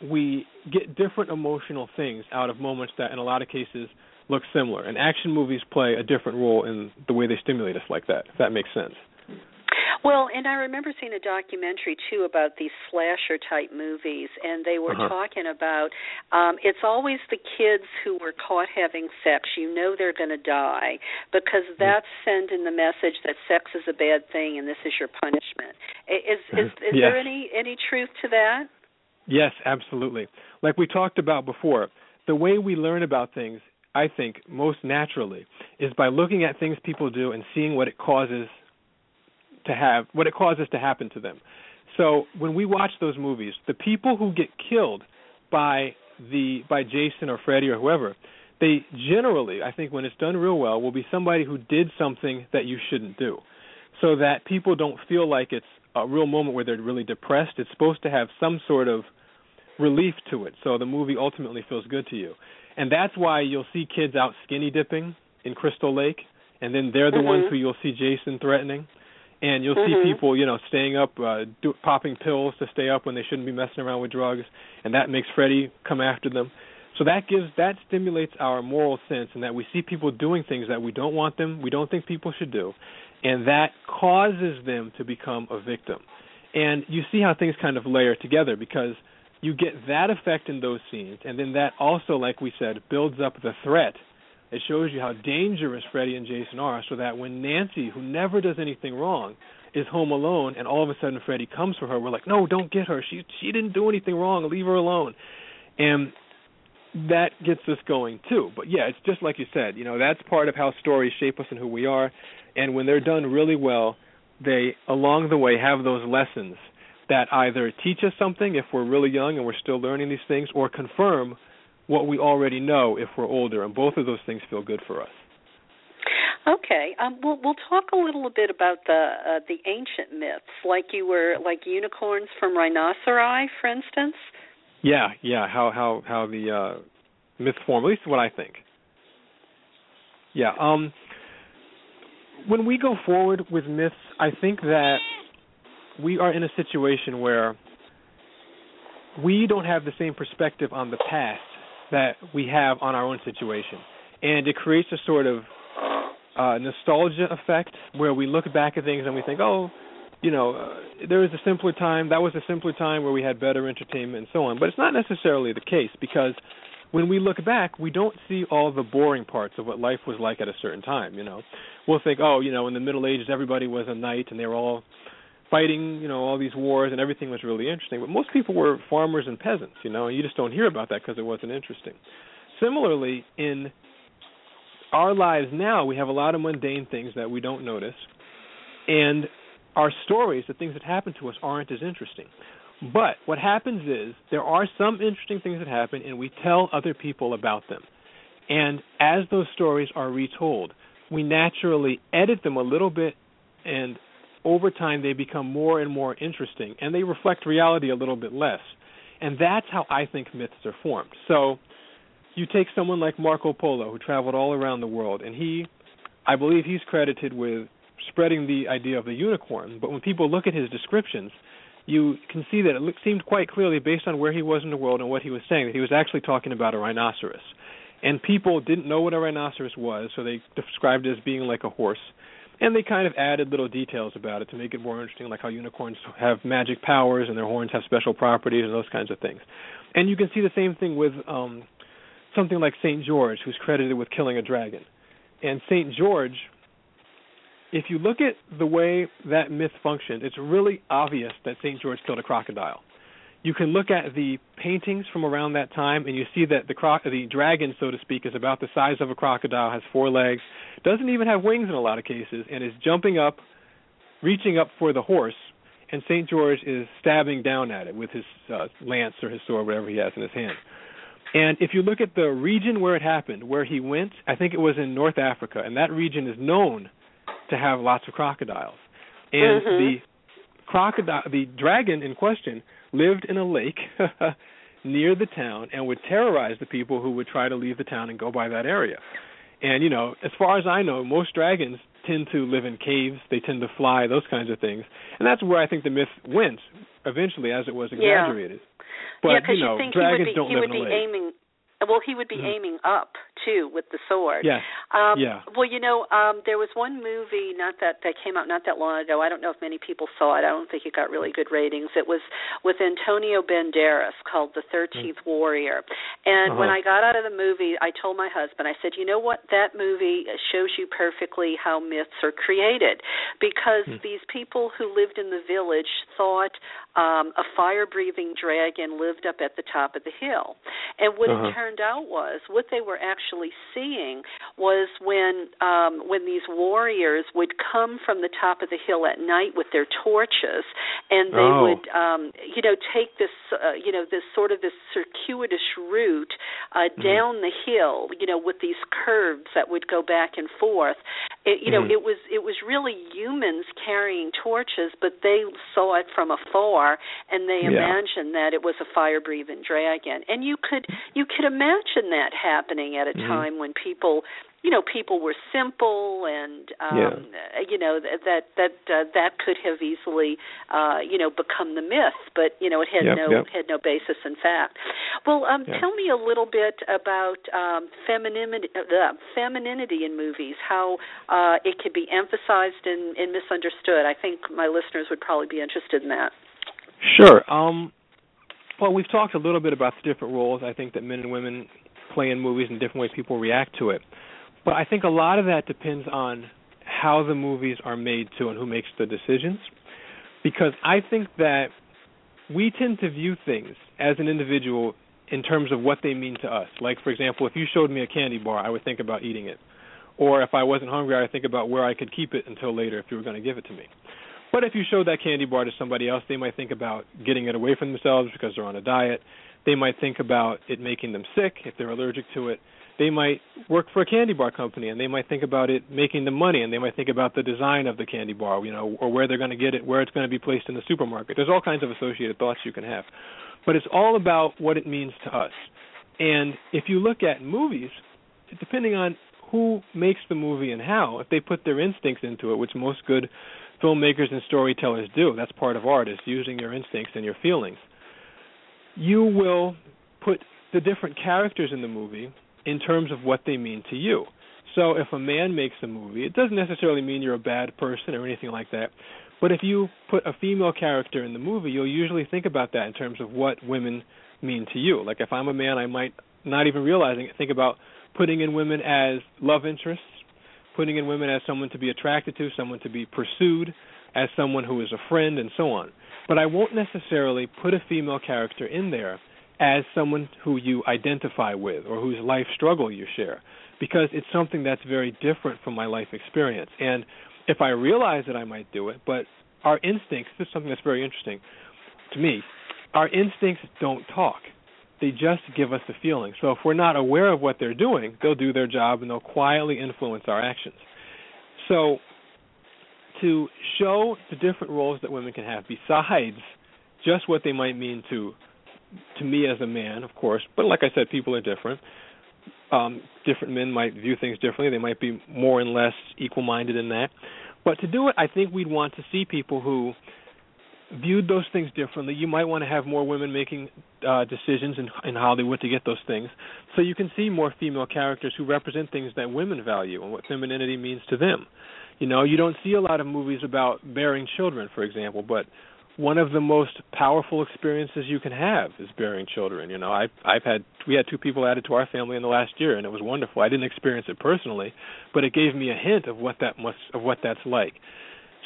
we get different emotional things out of moments that in a lot of cases look similar and action movies play a different role in the way they stimulate us like that if that makes sense Well, and I remember seeing a documentary too about these slasher type movies, and they were Uh-huh. talking about um, it's always the kids who were caught having sex. You know they're going to die because Mm-hmm. that's sending the message that sex is a bad thing and this is your punishment. Is is, is Yes. there any any truth to that? Yes, absolutely. Like we talked about before, the way we learn about things I think, most naturally is by looking at things people do and seeing what it causes to have what it causes to happen to them. So when we watch those movies, the people who get killed by the by Jason or Freddy or whoever, they generally, I think when it's done real well, will be somebody who did something that you shouldn't do. So that people don't feel like it's a real moment where they're really depressed. It's supposed to have some sort of relief to it. So the movie ultimately feels good to you. And that's why you'll see kids out skinny dipping in Crystal Lake and then they're the mm-hmm. ones who you'll see Jason threatening and you'll mm-hmm. see people, you know, staying up, uh, do, popping pills to stay up when they shouldn't be messing around with drugs, and that makes Freddy come after them. So that gives that stimulates our moral sense, and that we see people doing things that we don't want them, we don't think people should do, and that causes them to become a victim. And you see how things kind of layer together because you get that effect in those scenes, and then that also, like we said, builds up the threat it shows you how dangerous Freddy and Jason are, so that when Nancy, who never does anything wrong, is home alone, and all of a sudden Freddy comes for her, we're like, no, don't get her. She she didn't do anything wrong. Leave her alone. And that gets us going too. But yeah, it's just like you said. You know, that's part of how stories shape us and who we are. And when they're done really well, they along the way have those lessons that either teach us something if we're really young and we're still learning these things, or confirm what we already know if we're older, and both of those things feel good for us. Okay, um, we'll we'll talk a little bit about the uh, the ancient myths, like you were like unicorns from rhinoceri, for instance. Yeah, yeah. How how how the uh, myth form, at least what I think. Yeah. Um. When we go forward with myths, I think that we are in a situation where we don't have the same perspective on the past that we have on our own situation, and it creates a sort of uh, nostalgia effect where we look back at things and we think, oh, you know, uh, there was a simpler time. That was a simpler time where we had better entertainment and so on. But it's not necessarily the case because when we look back, we don't see all the boring parts of what life was like at a certain time. You know, we'll think, oh, you know, in the Middle Ages, everybody was a knight and they were all fighting, you know, all these wars and everything was really interesting. But most people were farmers and peasants, you know, and you just don't hear about that because it wasn't interesting. Similarly, in our lives now, we have a lot of mundane things that we don't notice, and our stories, the things that happen to us, aren't as interesting. But what happens is there are some interesting things that happen, and we tell other people about them. And as those stories are retold, we naturally edit them a little bit and over time they become more and more interesting and they reflect reality a little bit less. And that's how I think myths are formed. So you take someone like Marco Polo who traveled all around the world and he I believe he's credited with spreading the idea of the unicorn, but when people look at his descriptions, you can see that it seemed quite clearly based on where he was in the world and what he was saying that he was actually talking about a rhinoceros. And people didn't know what a rhinoceros was, so they described it as being like a horse and they kind of added little details about it to make it more interesting, like how unicorns have magic powers and their horns have special properties and those kinds of things. And you can see the same thing with um, something like Saint George, who's credited with killing a dragon. And Saint George, if you look at the way that myth functioned, it's really obvious that Saint George killed a crocodile you can look at the paintings from around that time and you see that the croc the dragon so to speak is about the size of a crocodile has four legs doesn't even have wings in a lot of cases and is jumping up reaching up for the horse and St. George is stabbing down at it with his uh, lance or his sword whatever he has in his hand and if you look at the region where it happened where he went I think it was in North Africa and that region is known to have lots of crocodiles and mm-hmm. the crocodile the dragon in question lived in a lake near the town and would terrorize the people who would try to leave the town and go by that area. And you know, as far as I know, most dragons tend to live in caves. They tend to fly, those kinds of things. And that's where I think the myth went eventually, as it was exaggerated. Yeah. But yeah, you know, you think dragons he would be, don't he live would in a be lake. aiming well, he would be mm-hmm. aiming up too with the sword. Yes. Um, yeah. Well, you know, um, there was one movie not that that came out not that long ago. I don't know if many people saw it. I don't think it got really good ratings. It was with Antonio Banderas called The 13th mm-hmm. Warrior. And uh-huh. when I got out of the movie, I told my husband, I said, "You know what? That movie shows you perfectly how myths are created because mm-hmm. these people who lived in the village thought um, a fire-breathing dragon lived up at the top of the hill. And what Uh-huh. it turned out was what they were actually seeing was when um when these warriors would come from the top of the hill at night with their torches and they Oh. would um you know take this uh, you know this sort of this circuitous route uh Mm-hmm. down the hill you know with these curves that would go back and forth it, you know Mhm. it was it was really humans carrying torches but they saw it from afar and they Yeah. imagined that it was a fire breathing dragon and you could you could imagine that happening at a Mhm. time when people you know people were simple and um Yeah. you know that that that uh, that could have easily uh you know become the myth but you know it had Yep, no yep. had no basis in fact well um Yeah. tell me a little bit about um femininity uh, femininity in movies how uh it could be emphasized and, and misunderstood i think my listeners would probably be interested in that Sure. Um, well, we've talked a little bit about the different roles I think that men and women play in movies and different ways people react to it. But I think a lot of that depends on how the movies are made to and who makes the decisions. Because I think that we tend to view things as an individual in terms of what they mean to us. Like, for example, if you showed me a candy bar, I would think about eating it. Or if I wasn't hungry, I would think about where I could keep it until later if you were going to give it to me. But if you showed that candy bar to somebody else, they might think about getting it away from themselves because they're on a diet. They might think about it making them sick if they're allergic to it. They might work for a candy bar company and they might think about it making them money and they might think about the design of the candy bar, you know, or where they're going to get it, where it's going to be placed in the supermarket. There's all kinds of associated thoughts you can have. But it's all about what it means to us. And if you look at movies, depending on who makes the movie and how, if they put their instincts into it, which most good filmmakers and storytellers do, that's part of art, is using your instincts and your feelings. You will put the different characters in the movie in terms of what they mean to you. So if a man makes a movie, it doesn't necessarily mean you're a bad person or anything like that. But if you put a female character in the movie, you'll usually think about that in terms of what women mean to you. Like if I'm a man, I might not even realizing it, think about putting in women as love interests, putting in women as someone to be attracted to, someone to be pursued, as someone who is a friend, and so on. But I won't necessarily put a female character in there as someone who you identify with or whose life struggle you share because it's something that's very different from my life experience. And if I realize that I might do it, but our instincts, this is something that's very interesting to me, our instincts don't talk. They just give us the feeling. So if we're not aware of what they're doing, they'll do their job and they'll quietly influence our actions. So to show the different roles that women can have besides just what they might mean to to me as a man, of course, but like I said, people are different. Um, different men might view things differently. They might be more and less equal minded in that. But to do it, I think we'd want to see people who viewed those things differently. You might want to have more women making uh, decisions in, in Hollywood to get those things, so you can see more female characters who represent things that women value and what femininity means to them. You know, you don't see a lot of movies about bearing children, for example, but one of the most powerful experiences you can have is bearing children. You know, I I've had we had two people added to our family in the last year, and it was wonderful. I didn't experience it personally, but it gave me a hint of what that must of what that's like.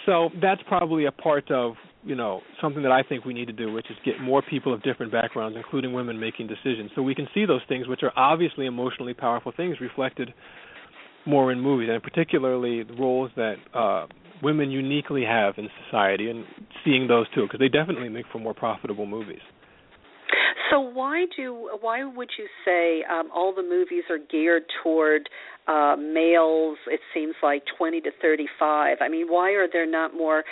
So that's probably a part of you know something that I think we need to do, which is get more people of different backgrounds, including women, making decisions, so we can see those things, which are obviously emotionally powerful things, reflected more in movies, and particularly the roles that uh, women uniquely have in society, and seeing those too, because they definitely make for more profitable movies. So why do why would you say um, all the movies are geared toward uh, males? It seems like twenty to thirty-five. I mean, why are there not more,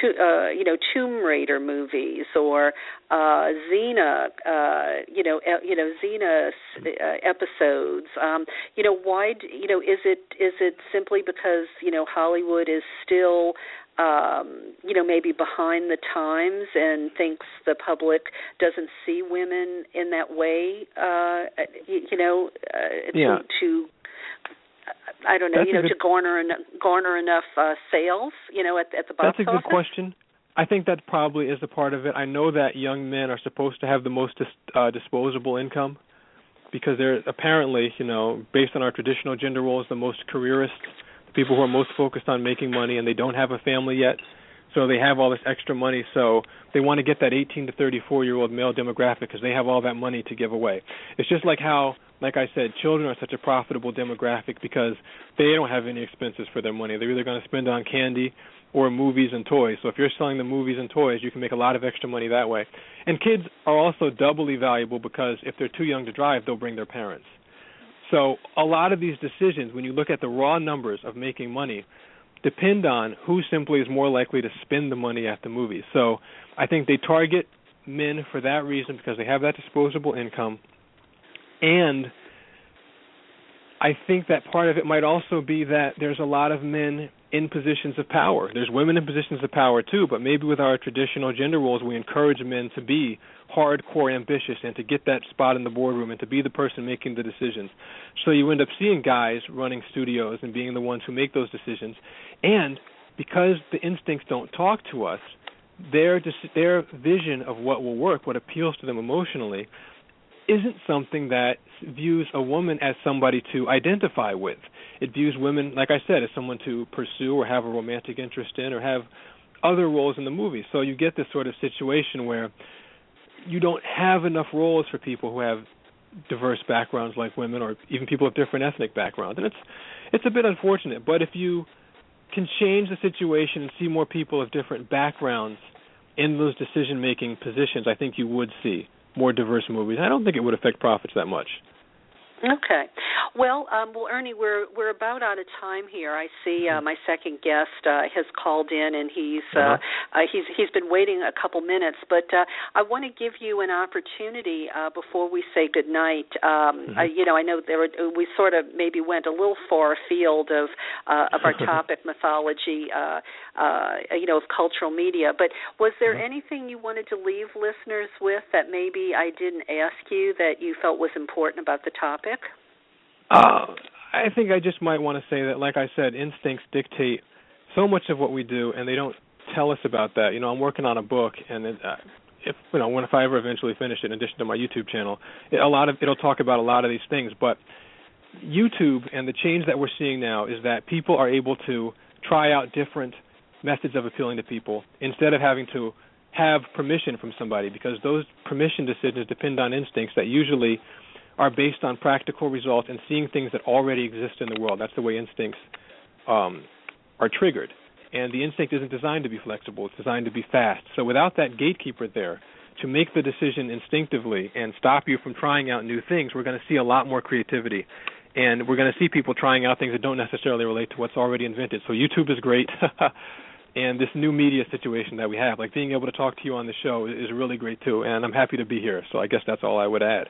to, uh, you know, Tomb Raider movies or uh, Xena, uh, you know, uh, you know, Xena uh, episodes? Um, you know, why? Do, you know, is it is it simply because you know Hollywood is still um, you know, maybe behind the times and thinks the public doesn't see women in that way. Uh, you, you know, uh, Yeah. to, to I don't know, That's you know, good- to garner en- garner enough uh, sales, you know, at at the box office. That's a good office. question. I think that probably is a part of it. I know that young men are supposed to have the most dis- uh, disposable income because they're apparently, you know, based on our traditional gender roles, the most careerist, people who are most focused on making money, and they don't have a family yet. So they have all this extra money, so they want to get that 18 to 34 year old male demographic because they have all that money to give away. It's just like how, like I said, children are such a profitable demographic because they don't have any expenses for their money. They're either going to spend on candy or movies and toys. So if you're selling the movies and toys, you can make a lot of extra money that way. And kids are also doubly valuable because if they're too young to drive, they'll bring their parents. So a lot of these decisions, when you look at the raw numbers of making money, depend on who simply is more likely to spend the money at the movies. So I think they target men for that reason because they have that disposable income. And I think that part of it might also be that there's a lot of men in positions of power. There's women in positions of power too, but maybe with our traditional gender roles, we encourage men to be hardcore ambitious and to get that spot in the boardroom and to be the person making the decisions. So you end up seeing guys running studios and being the ones who make those decisions. And because the instincts don't talk to us, their their vision of what will work, what appeals to them emotionally, isn't something that views a woman as somebody to identify with. It views women, like I said, as someone to pursue or have a romantic interest in or have other roles in the movie. So you get this sort of situation where you don't have enough roles for people who have diverse backgrounds like women or even people with different ethnic backgrounds. And it's it's a bit unfortunate, but if you can change the situation and see more people of different backgrounds in those decision making positions, I think you would see more diverse movies. I don't think it would affect profits that much. Okay. Well, um, well, Ernie, we're we're about out of time here. I see uh, my second guest uh, has called in, and he's uh, Uh-huh. uh, he's he's been waiting a couple minutes. But uh, I want to give you an opportunity uh, before we say good night. Um, Mhm. uh, you know, I know there were, we sort of maybe went a little far afield of uh, of our topic, mythology. Uh, uh, you know, of cultural media. But was there Mhm. anything you wanted to leave listeners with that maybe I didn't ask you that you felt was important about the topic? Uh, I think I just might want to say that, like I said, instincts dictate so much of what we do, and they don't tell us about that. You know, I'm working on a book, and it, uh, if you know, when if I ever eventually finish it, in addition to my YouTube channel, it, a lot of it'll talk about a lot of these things. But YouTube and the change that we're seeing now is that people are able to try out different methods of appealing to people instead of having to have permission from somebody because those permission decisions depend on instincts that usually are based on practical results and seeing things that already exist in the world. That's the way instincts um, are triggered. And the instinct isn't designed to be flexible, it's designed to be fast. So without that gatekeeper there to make the decision instinctively and stop you from trying out new things, we're going to see a lot more creativity. And we're going to see people trying out things that don't necessarily relate to what's already invented. So YouTube is great. and this new media situation that we have, like being able to talk to you on the show, is really great too. And I'm happy to be here. So I guess that's all I would add.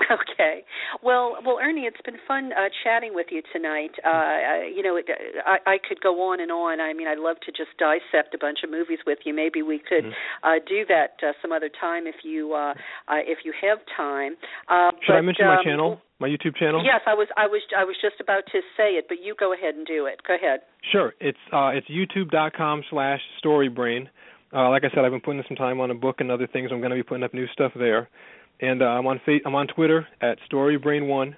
Okay. Well, well, Ernie, it's been fun uh, chatting with you tonight. Uh, you know, it, I, I could go on and on. I mean, I'd love to just dissect a bunch of movies with you. Maybe we could Mhm. uh, do that uh, some other time if you uh, uh, if you have time. Uh, Should I but, mention my um, channel, my YouTube channel? Yes, I was I was I was just about to say it, but you go ahead and do it. Go ahead. Sure. It's uh, it's youtube.com slash storybrain. Uh, like I said, I've been putting some time on a book and other things. I'm going to be putting up new stuff there, and uh, I'm on fa- I'm on Twitter at storybrain1,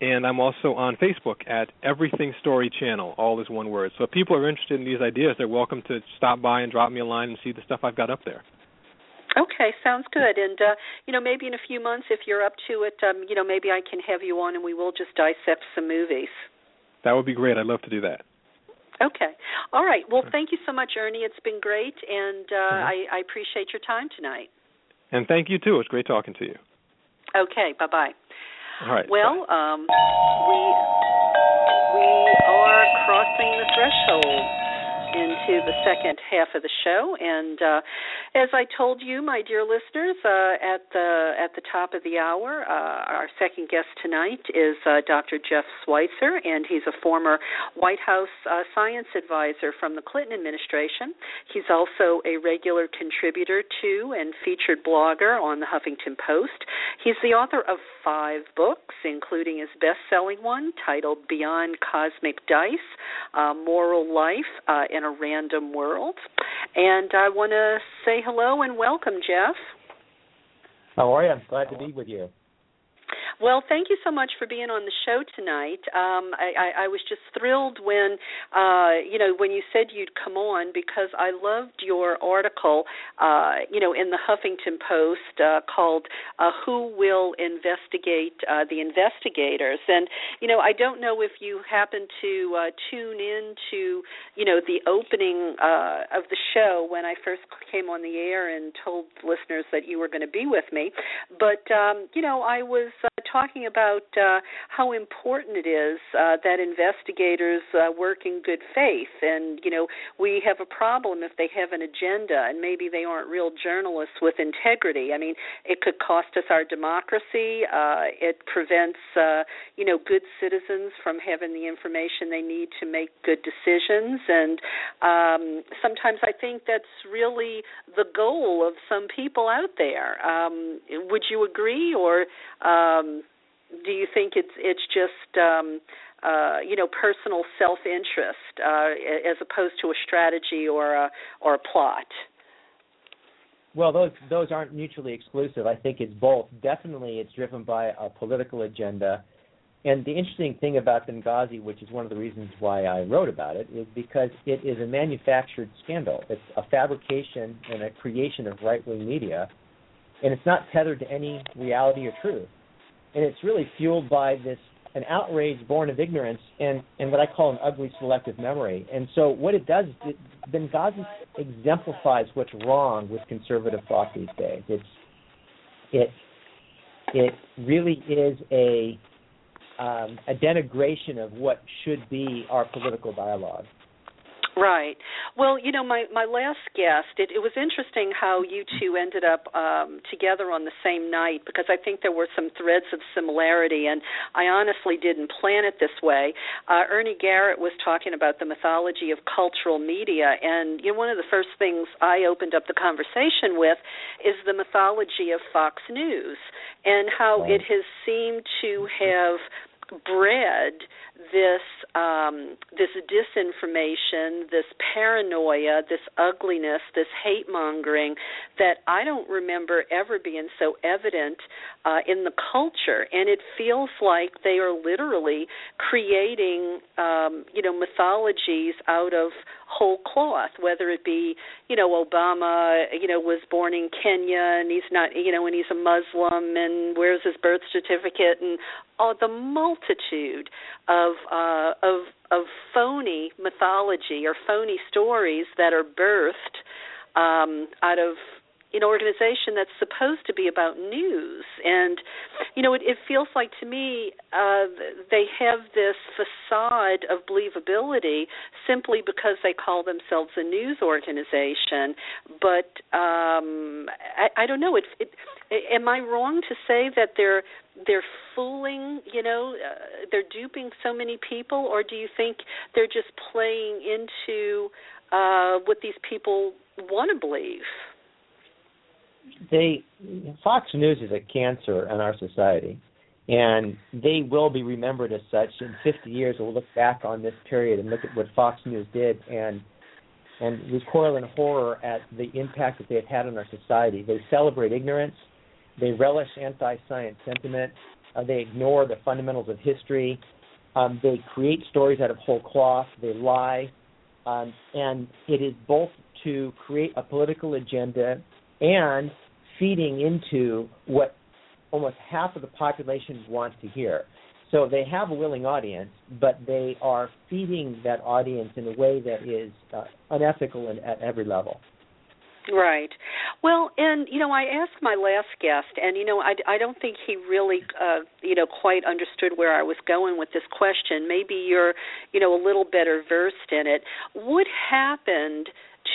and I'm also on Facebook at Everything Story Channel. All is one word. So if people are interested in these ideas, they're welcome to stop by and drop me a line and see the stuff I've got up there. Okay, sounds good. And uh, you know, maybe in a few months, if you're up to it, um, you know, maybe I can have you on and we will just dissect some movies. That would be great. I'd love to do that. Okay. All right. Well, thank you so much, Ernie. It's been great, and uh, Mhm. I, I appreciate your time tonight. And thank you too. It's great talking to you. Okay. Bye bye. All right. Well, um, we we are crossing the threshold into the second half of the show, and uh, as I told you, my dear listeners, uh, at the at the top of the hour, uh, our second guest tonight is uh, Dr. Jeff Schweitzer, and he's a former White House uh, science advisor from the Clinton administration. He's also a regular contributor to and featured blogger on the Huffington Post. He's the author of five books, including his best-selling one titled Beyond Cosmic Dice: uh, Moral Life uh, in a Random World. And I want to say hello and welcome, Jeff. How are you? I'm glad to be with you. Well, thank you so much for being on the show tonight. Um, I, I, I was just thrilled when, uh, you know, when you said you'd come on because I loved your article, uh, you know, in the Huffington Post uh, called uh, "Who Will Investigate uh, the Investigators?" And you know, I don't know if you happened to uh, tune in to, you know, the opening of the show when I first came on the air and told listeners that you were going to be with me, but um, you know, I was. Talking about uh, how important it is uh, that investigators uh, work in good faith, and you know we have a problem if they have an agenda and maybe they aren't real journalists with integrity. I mean, it could cost us our democracy. Uh, it prevents uh, you know good citizens from having the information they need to make good decisions, and um, sometimes I think that's really the goal of some people out there. Um, would you agree, or um, do you think it's it's just um, uh, you know personal self interest uh, as opposed to a strategy or a or a plot? Well, those those aren't mutually exclusive. I think it's both. Definitely, it's driven by a political agenda. And the interesting thing about Benghazi, which is one of the reasons why I wrote about it, is because it is a manufactured scandal. It's a fabrication and a creation of right wing media, and it's not tethered to any reality or truth and it's really fueled by this an outrage born of ignorance and and what I call an ugly selective memory. And so what it does it, Benghazi exemplifies what's wrong with conservative thought these days. It's it it really is a um, a denigration of what should be our political dialogue. Right. Well, you know, my my last guest, it, it was interesting how you two ended up um, together on the same night because I think there were some threads of similarity, and I honestly didn't plan it this way. Uh, Ernie Garrett was talking about the mythology of cultural media, and you know, one of the first things I opened up the conversation with is the mythology of Fox News and how it has seemed to have bred this um, this disinformation, this paranoia, this ugliness, this hate mongering that I don't remember ever being so evident uh, in the culture, and it feels like they are literally creating, um, you know, mythologies out of whole cloth. Whether it be, you know, Obama, you know, was born in Kenya and he's not, you know, and he's a Muslim, and where's his birth certificate, and all the multitude of uh, of of phony mythology or phony stories that are birthed um, out of an organization that's supposed to be about news. And you know it, it feels like to me uh they have this facade of believability simply because they call themselves a news organization. But um i i don't know. It, it am i wrong to say that they're they're fooling you know uh, they're duping so many people or do you think they're just playing into uh what these people want to believe they Fox News is a cancer in our society, and they will be remembered as such. In 50 years, we'll look back on this period and look at what Fox News did and and recoil in horror at the impact that they've had on our society. They celebrate ignorance, they relish anti-science sentiment, uh, they ignore the fundamentals of history, um, they create stories out of whole cloth, they lie, um, and it is both to create a political agenda and feeding into what almost half of the population wants to hear. So they have a willing audience, but they are feeding that audience in a way that is uh, unethical at every level. Right. Well, and you know, I asked my last guest, and you know, I, I don't think he really, uh, you know, quite understood where I was going with this question. Maybe you're, you know, a little better versed in it. What happened?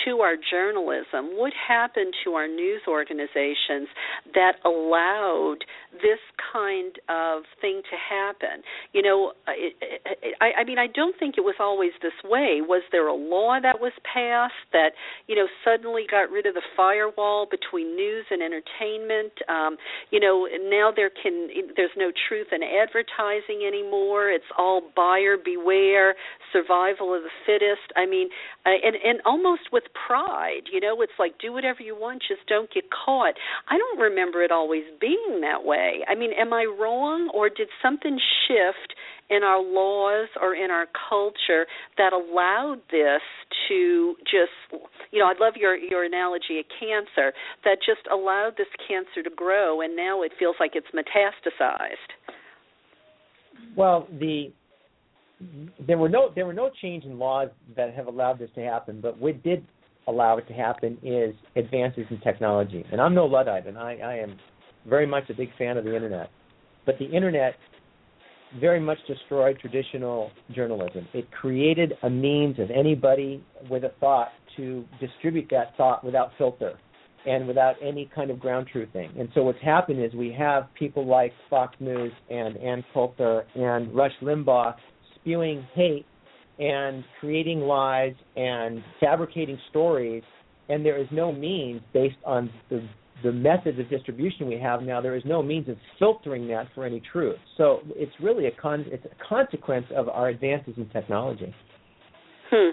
to our journalism, what happened to our news organizations that allowed this kind of thing to happen? You know, it, it, I, I mean, I don't think it was always this way. Was there a law that was passed that, you know, suddenly got rid of the firewall between news and entertainment? Um, you know, now there can there's no truth in advertising anymore. It's all buyer beware, survival of the fittest. I mean, uh, and and almost with pride. You know, it's like do whatever you want, just don't get caught. I don't remember it always being that way way? I mean, am I wrong, or did something shift in our laws or in our culture that allowed this to just, you know, I love your your analogy of cancer that just allowed this cancer to grow, and now it feels like it's metastasized. Well, the there were no there were no change in laws that have allowed this to happen, but what did allow it to happen is advances in technology. And I'm no luddite, and I, I am very much a big fan of the internet. But the internet very much destroyed traditional journalism. It created a means of anybody with a thought to distribute that thought without filter and without any kind of ground truthing. And so what's happened is we have people like Fox News and Ann Coulter and Rush Limbaugh spewing hate and creating lies and fabricating stories and there is no means based on the the methods of distribution we have now there is no means of filtering that for any truth so it's really a con it's a consequence of our advances in technology Hmm.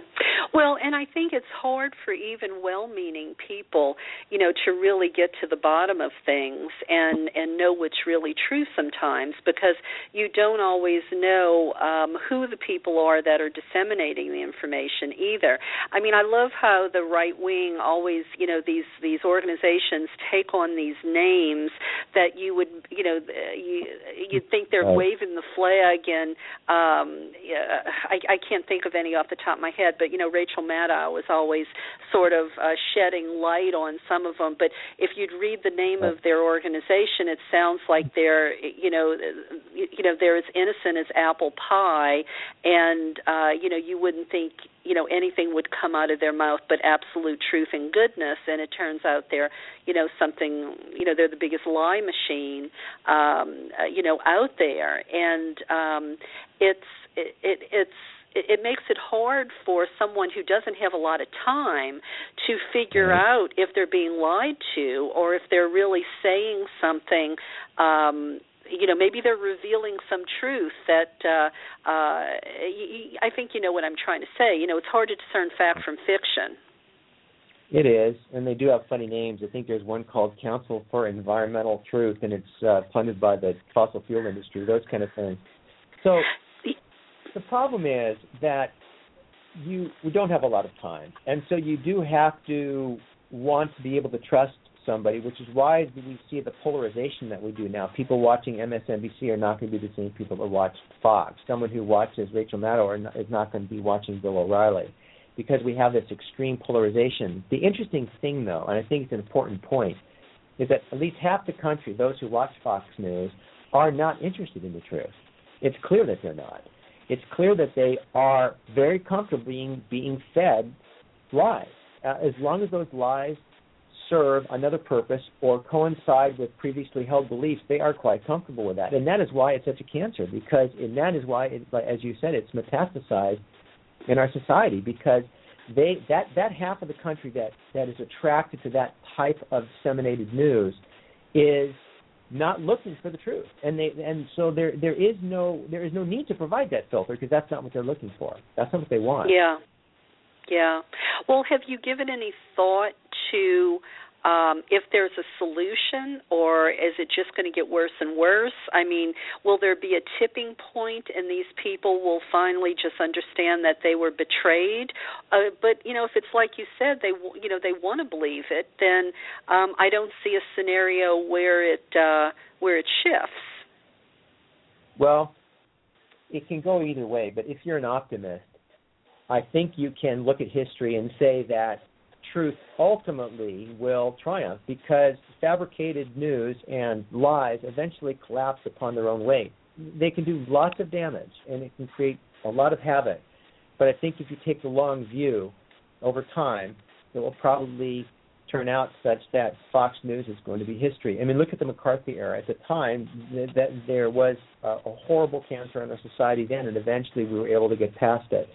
Well, and I think it's hard for even well-meaning people, you know, to really get to the bottom of things and and know what's really true sometimes because you don't always know um who the people are that are disseminating the information either. I mean, I love how the right wing always, you know, these these organizations take on these names that you would, you know, you you'd think they're Right. waving the flag and um yeah, I I can't think of any off the top of my head, but you know Rachel Maddow was always sort of uh, shedding light on some of them. But if you'd read the name of their organization, it sounds like they're you know you know they're as innocent as apple pie, and uh, you know you wouldn't think you know anything would come out of their mouth but absolute truth and goodness and it turns out they're you know something you know they're the biggest lie machine um uh, you know out there and um it's it, it it's it, it makes it hard for someone who doesn't have a lot of time to figure out if they're being lied to or if they're really saying something um you know maybe they're revealing some truth that uh uh I think you know what I'm trying to say you know it's hard to discern fact from fiction It is, and they do have funny names. I think there's one called Council for Environmental Truth, and it's uh, funded by the fossil fuel industry. Those kind of things. So the problem is that you we don't have a lot of time, and so you do have to want to be able to trust somebody, which is why we see the polarization that we do now. People watching MSNBC are not going to be the same people that watch Fox. Someone who watches Rachel Maddow is not going to be watching Bill O'Reilly because we have this extreme polarization. The interesting thing, though, and I think it's an important point, is that at least half the country, those who watch Fox News, are not interested in the truth. It's clear that they're not. It's clear that they are very comfortable being being fed lies, uh, as long as those lies serve another purpose or coincide with previously held beliefs, they are quite comfortable with that. And that is why it's such a cancer, because and that is why, it, as you said, it's metastasized in our society because they that that half of the country that that is attracted to that type of disseminated news is not looking for the truth and they and so there there is no there is no need to provide that filter because that's not what they're looking for that's not what they want Yeah. Yeah. Well, have you given any thought to um, if there's a solution, or is it just going to get worse and worse? I mean, will there be a tipping point, and these people will finally just understand that they were betrayed? Uh, but you know, if it's like you said, they you know they want to believe it, then um, I don't see a scenario where it uh, where it shifts. Well, it can go either way, but if you're an optimist, I think you can look at history and say that truth ultimately will triumph because fabricated news and lies eventually collapse upon their own weight. They can do lots of damage and it can create a lot of havoc. But I think if you take the long view over time, it will probably turn out such that Fox News is going to be history. I mean, look at the McCarthy era. At the time, th- that there was a, a horrible cancer in our society then, and eventually we were able to get past it.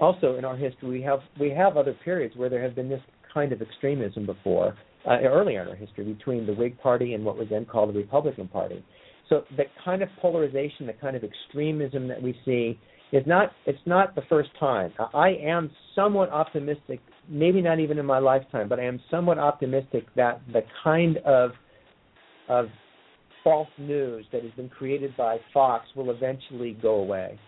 Also, in our history, we have we have other periods where there have been this kind of extremism before, uh, earlier in our history, between the Whig Party and what was then called the Republican Party. So the kind of polarization, the kind of extremism that we see is not it's not the first time. I am somewhat optimistic, maybe not even in my lifetime, but I am somewhat optimistic that the kind of of false news that has been created by Fox will eventually go away.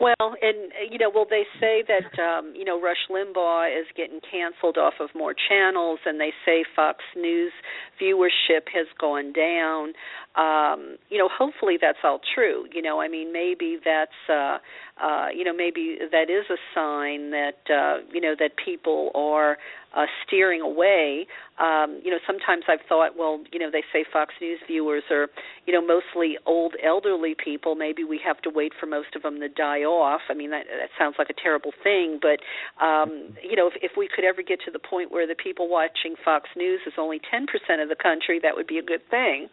Well, and uh, you know, well, they say that um, you know Rush Limbaugh is getting canceled off of more channels, and they say Fox News viewership has gone down. Um, you know, hopefully that's all true. You know, I mean, maybe that's uh, uh, you know, maybe that is a sign that uh, you know that people are uh, steering away. Um, you know, sometimes I've thought, well, you know, they say Fox News viewers are, you know, mostly old, elderly people. Maybe we have to wait for most of them to die off. I mean, that, that sounds like a terrible thing, but um, you know, if, if we could ever get to the point where the people watching Fox News is only 10% of the country, that would be a good thing.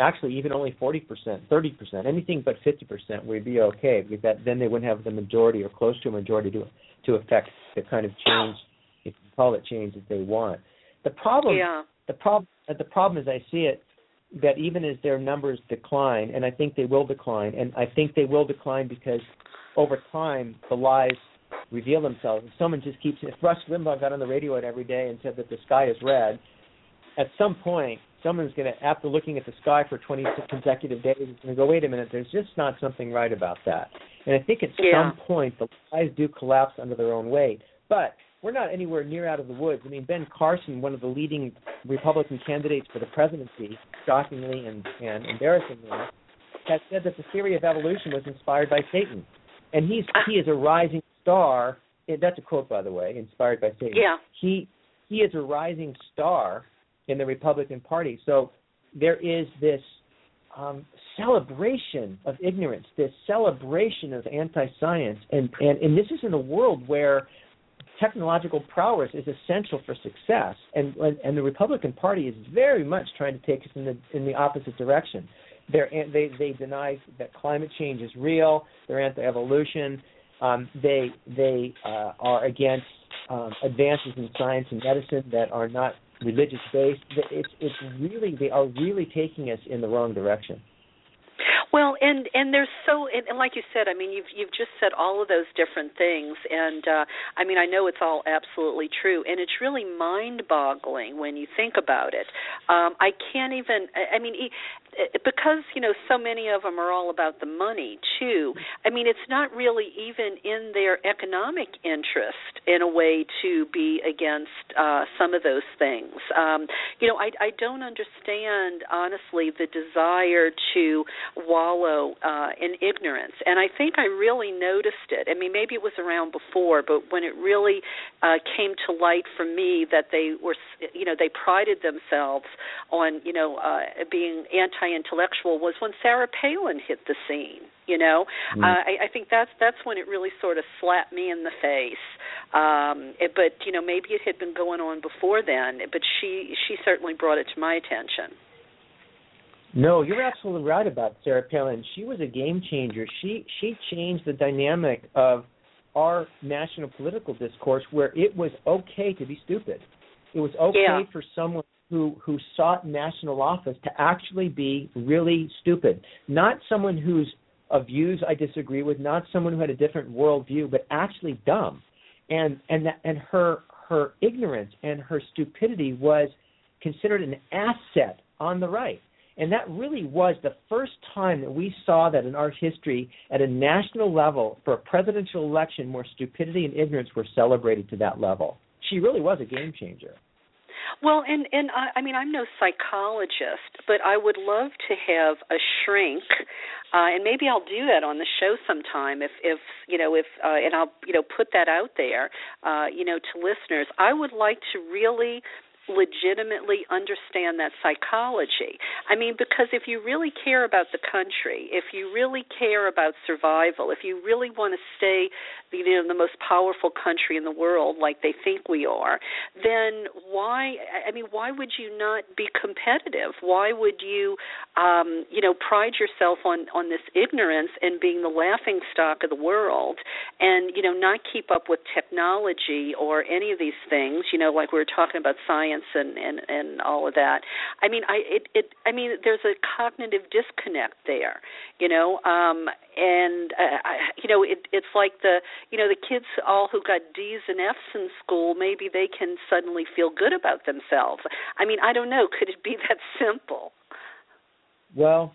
Actually, even only 40%, 30%, anything but 50% would be okay because that then they wouldn't have the majority or close to a majority to to affect the kind of change if you call it change that they want. The problem, yeah. the problem, uh, the problem as I see it, that even as their numbers decline, and I think they will decline, and I think they will decline because over time the lies reveal themselves. If someone just keeps, if Rush Limbaugh got on the radio every day and said that the sky is red, at some point someone's going to, after looking at the sky for 20 consecutive days, is going to go, wait a minute, there's just not something right about that. And I think at yeah. some point the lies do collapse under their own weight. But we're not anywhere near out of the woods. I mean, Ben Carson, one of the leading Republican candidates for the presidency, shockingly and, and embarrassingly, has said that the theory of evolution was inspired by Satan, and he's he is a rising star. That's a quote, by the way, inspired by Satan. Yeah. He he is a rising star in the Republican Party. So there is this um, celebration of ignorance, this celebration of anti-science, and, and and this is in a world where technological prowess is essential for success, and and the Republican Party is very much trying to take us in the in the opposite direction. They're, they they deny that climate change is real. They're anti-evolution. Um, they they uh, are against um, advances in science and medicine that are not religious based. It's it's really they are really taking us in the wrong direction. Well, and and there's so and, and like you said, I mean, you've you've just said all of those different things, and uh, I mean, I know it's all absolutely true, and it's really mind-boggling when you think about it. Um, I can't even. I mean, because you know so many of them are all about the money too i mean it's not really even in their economic interest in a way to be against uh some of those things. Um you know i i don't understand honestly the desire to wallow uh in ignorance. And i think i really noticed it. I mean maybe it was around before but when it really uh came to light for me that they were you know they prided themselves on you know uh being anti intellectual was when Sarah Palin hit the scene. You know, mm. uh, I, I think that's that's when it really sort of slapped me in the face. Um, it, but you know, maybe it had been going on before then. But she she certainly brought it to my attention. No, you're absolutely right about Sarah Palin. She was a game changer. She she changed the dynamic of our national political discourse where it was okay to be stupid. It was okay yeah. for someone who who sought national office to actually be really stupid, not someone whose uh, views I disagree with, not someone who had a different worldview, but actually dumb, and and that, and her her ignorance and her stupidity was considered an asset on the right. And that really was the first time that we saw that in our history at a national level for a presidential election where stupidity and ignorance were celebrated to that level. She really was a game changer. Well, and and I, I mean I'm no psychologist, but I would love to have a shrink, uh, and maybe I'll do that on the show sometime. If if you know if uh, and I'll you know put that out there, uh, you know to listeners. I would like to really legitimately understand that psychology. I mean, because if you really care about the country, if you really care about survival, if you really want to stay, you know, the most powerful country in the world, like they think we are, then why? I mean, why would you not be competitive? Why would you, um, you know, pride yourself on on this ignorance and being the laughing stock of the world, and you know, not keep up with technology or any of these things? You know, like we were talking about science science and and and all of that. I mean i it it i mean there's a cognitive disconnect there you know um and uh, I, you know it it's like the you know the kids all who got D's and F's in school maybe they can suddenly feel good about themselves. I mean i don't know. Could it be that simple? Well,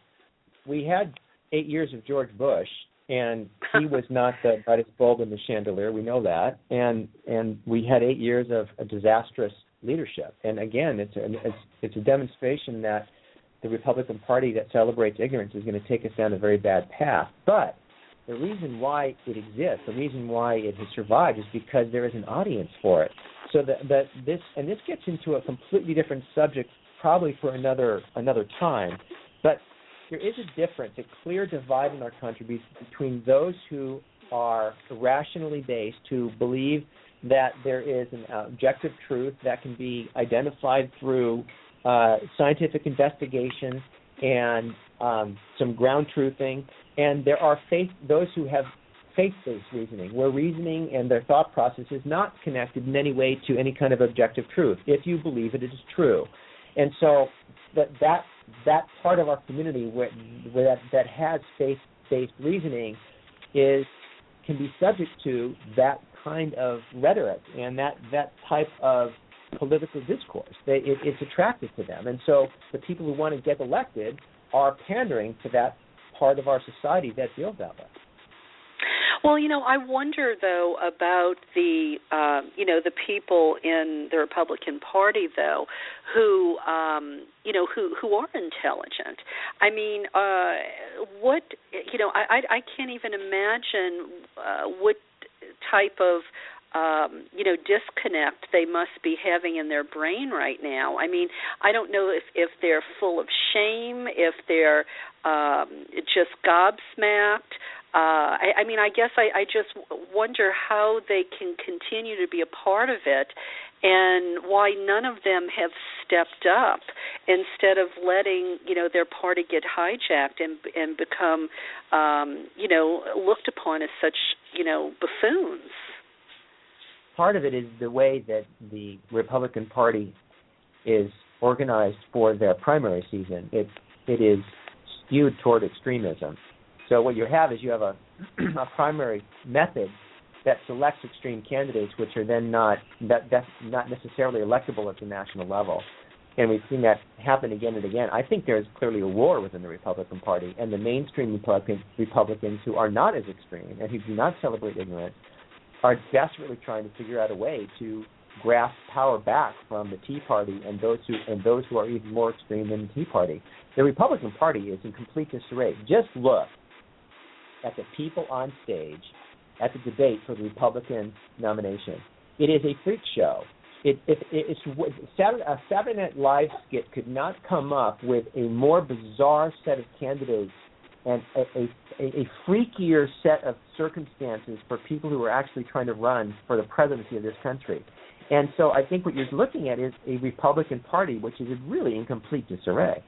we had eight years of George Bush, and he was not the brightest bulb in the chandelier. We know that, and and we had eight years of a disastrous leadership. And again, it's a, it's, it's a demonstration that the Republican Party that celebrates ignorance is going to take us down a very bad path. But the reason why it exists, the reason why it has survived, is because there is an audience for it. So that that this and this gets into a completely different subject, probably for another another time. But there is a difference, a clear divide in our country between those who are rationally based, who believe that there is an objective truth that can be identified through uh, scientific investigation and um, some ground truthing, and there are faith those who have faith-based reasoning, where reasoning and their thought process is not connected in any way to any kind of objective truth. If you believe it, is true, and so that that that part of our community where, where that, that has faith-based reasoning is can be subject to that kind of rhetoric and that that type of political discourse. They, it, it's attractive to them, and so the people who want to get elected are pandering to that part of our society that feels that way. Well, you know, I wonder though about the uh, you know the people in the Republican Party though who um, you know who who are intelligent. I mean, uh, what you know, I I, I can't even imagine uh, what type of um, you know disconnect they must be having in their brain right now. I mean, I don't know if if they're full of shame, if they're um, just gobsmacked. Uh, I, I mean, I guess I, I just wonder how they can continue to be a part of it, and why none of them have stepped up instead of letting you know their party get hijacked and and become um, you know looked upon as such you know buffoons part of it is the way that the Republican Party is organized for their primary season. It it is skewed toward extremism. So what you have is you have a a primary method that selects extreme candidates, which are then not that that's not necessarily electable at the national level. And we've seen that happen again and again. I think there's clearly a war within the Republican Party, and the mainstream Republican, Republicans who are not as extreme and who do not celebrate ignorance are desperately trying to figure out a way to grasp power back from the Tea Party and those who and those who are even more extreme than the Tea Party. The Republican Party is in complete disarray. Just look at the people on stage at the debate for the Republican nomination. It is a freak show. It, it, it's Saturday, a Saturday Night Live skit could not come up with a more bizarre set of candidates and a, a, a freakier set of circumstances for people who are actually trying to run for the presidency of this country. And so I think what you're looking at is a Republican Party which is really in complete disarray.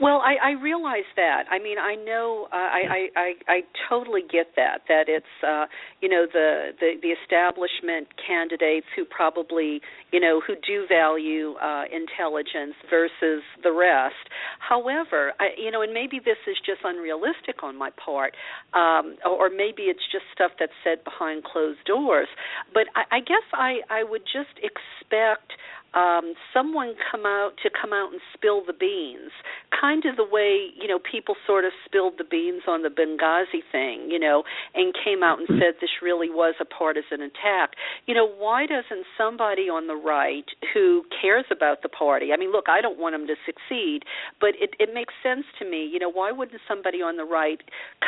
Well, I, I realize that. I mean, I know uh, I, I I totally get that. That it's uh, you know the, the the establishment candidates who probably you know who do value uh, intelligence versus the rest. However, I, you know, and maybe this is just unrealistic on my part, um, or, or maybe it's just stuff that's said behind closed doors. But I, I guess I I would just expect um, someone come out to come out and spill the beans, kind of the way you know people sort of spilled the beans on the Benghazi thing, you know, and came out and said this really was a partisan attack. You know, why doesn't somebody on the right who cares about the party? I mean, look, I don't want them to succeed, but it it makes sense to me. You know, why wouldn't somebody on the right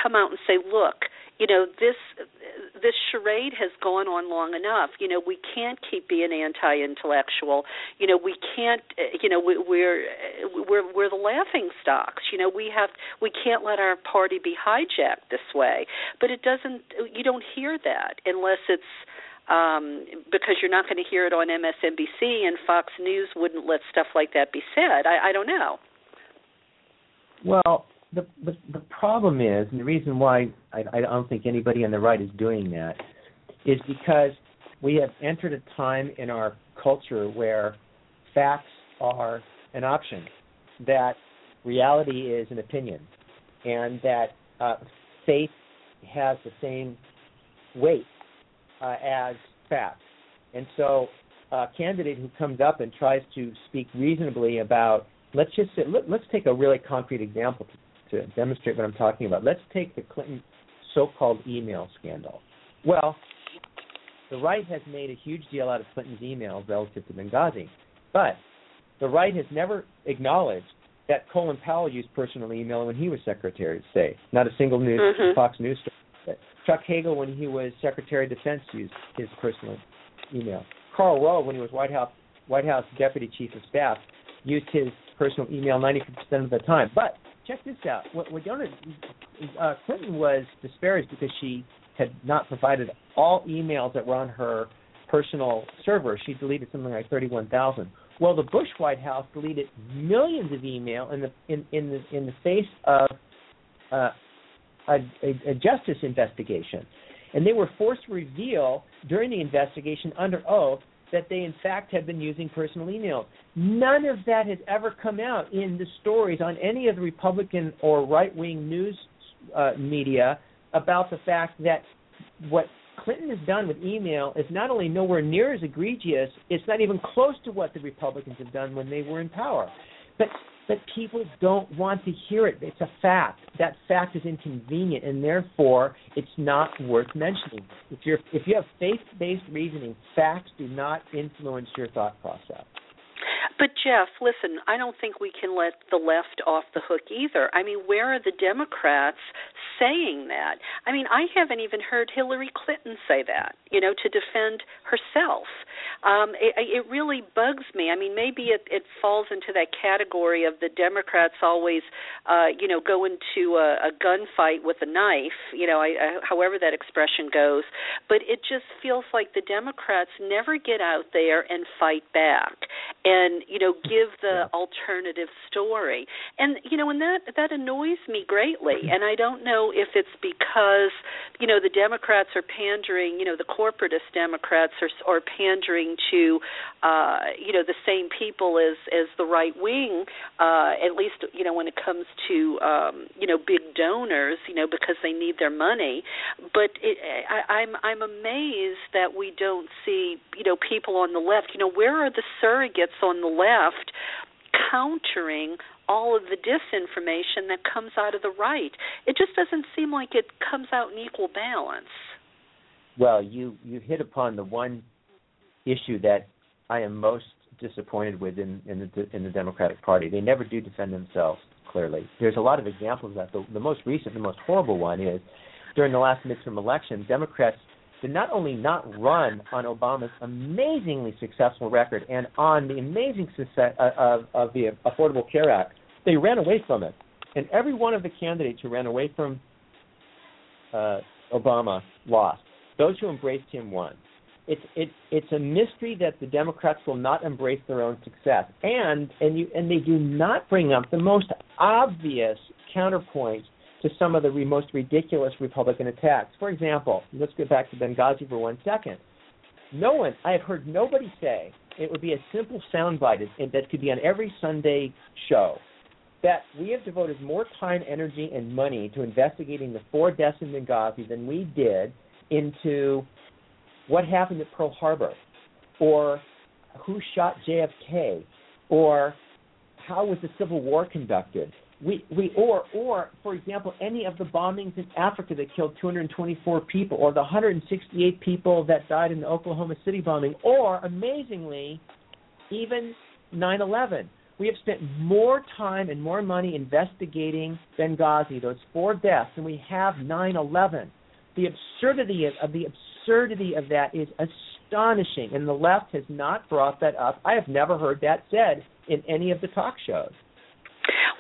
come out and say, look, you know this this charade has gone on long enough you know we can't keep being anti intellectual you know we can't you know we, we're we're we're the laughing stocks you know we have we can't let our party be hijacked this way but it doesn't you don't hear that unless it's um, because you're not going to hear it on MSNBC and Fox News wouldn't let stuff like that be said. I, I don't know. Well, the, the the problem is, and the reason why I, I don't think anybody on the right is doing that, is because we have entered a time in our culture where facts are an option, that reality is an opinion, and that uh, faith has the same weight uh, as facts. And so, a candidate who comes up and tries to speak reasonably about let's just say, let, let's take a really concrete example to, demonstrate what I'm talking about. Let's take the Clinton so-called email scandal. Well, the right has made a huge deal out of Clinton's emails relative to Benghazi, but the right has never acknowledged that Colin Powell used personal email when he was Secretary of State. Not a single news Mhm. Fox News story. Chuck Hagel, when he was Secretary of Defense, used his personal email. Karl Rove, when he was White House White House Deputy Chief of Staff, used his personal email 90% of the time. But check this out. What, what Donna, uh, Clinton was disparaged because she had not provided all emails that were on her personal server. She deleted something like 31,000. Well, the Bush White House deleted millions of email in the in in the in the face of uh, a, a, a justice investigation, and they were forced to reveal during the investigation under oath that they in fact had been using personal emails. None of that has ever come out in the stories on any of the Republican or right wing news uh, media about the fact that what Clinton has done with email is not only nowhere near as egregious, it's not even close to what the Republicans have done when they were in power. But but people don't want to hear it. It's a fact. That fact is inconvenient, and therefore it's not worth mentioning. If you're if you have faith-based reasoning, facts do not influence your thought process. But Jeff, listen, I don't think we can let the left off the hook either. I mean, where are the Democrats saying that? I mean, I haven't even heard Hillary Clinton say that, you know, to defend herself. Um, it, it really bugs me. I mean, maybe it, it falls into that category of the Democrats always, uh, you know, go into a, a gunfight with a knife, you know, I, I, however that expression goes. But it just feels like the Democrats never get out there and fight back. And you know give the alternative story. And you know and that that annoys me greatly. And i don't know if it's because you know the democrats are pandering you know the corporatist democrats are are pandering to uh you know the same people as as the right wing uh at least you know when it comes to um you know big donors you know because they need their money. But it i i'm i'm amazed that we don't see you know people on the left. You know where are the surrogates on the left countering all of the disinformation that comes out of the right. It just doesn't seem like it comes out in equal balance. Well, you you hit upon the one issue that I am most disappointed with in in the in the Democratic Party. They never do defend themselves clearly. There's a lot of examples of that. The, the most recent, the most horrible one is during the last midterm election, Democrats did not only not run on Obama's amazingly successful record and on the amazing success of, of the Affordable Care Act, they ran away from it. And every one of the candidates who ran away from uh, Obama lost. Those who embraced him won. It's it, it's a mystery that the Democrats will not embrace their own success, and and you and they do not bring up the most obvious counterpoints to some of the most ridiculous Republican attacks. For example, let's get back to Benghazi for one second. No one, I have heard nobody say it would be a simple soundbite that could be on every Sunday show that we have devoted more time, energy, and money to investigating the four deaths in Benghazi than we did into what happened at Pearl Harbor, or who shot JFK, or how was the Civil War conducted, we we or or for example any of the bombings in Africa that killed 224 people or the 168 people that died in the Oklahoma City bombing or amazingly even 9/11 we have spent more time and more money investigating Benghazi those four deaths than we have 9/11 the absurdity of, of the absurdity of that is astonishing and the left has not brought that up. I have never heard that said in any of the talk shows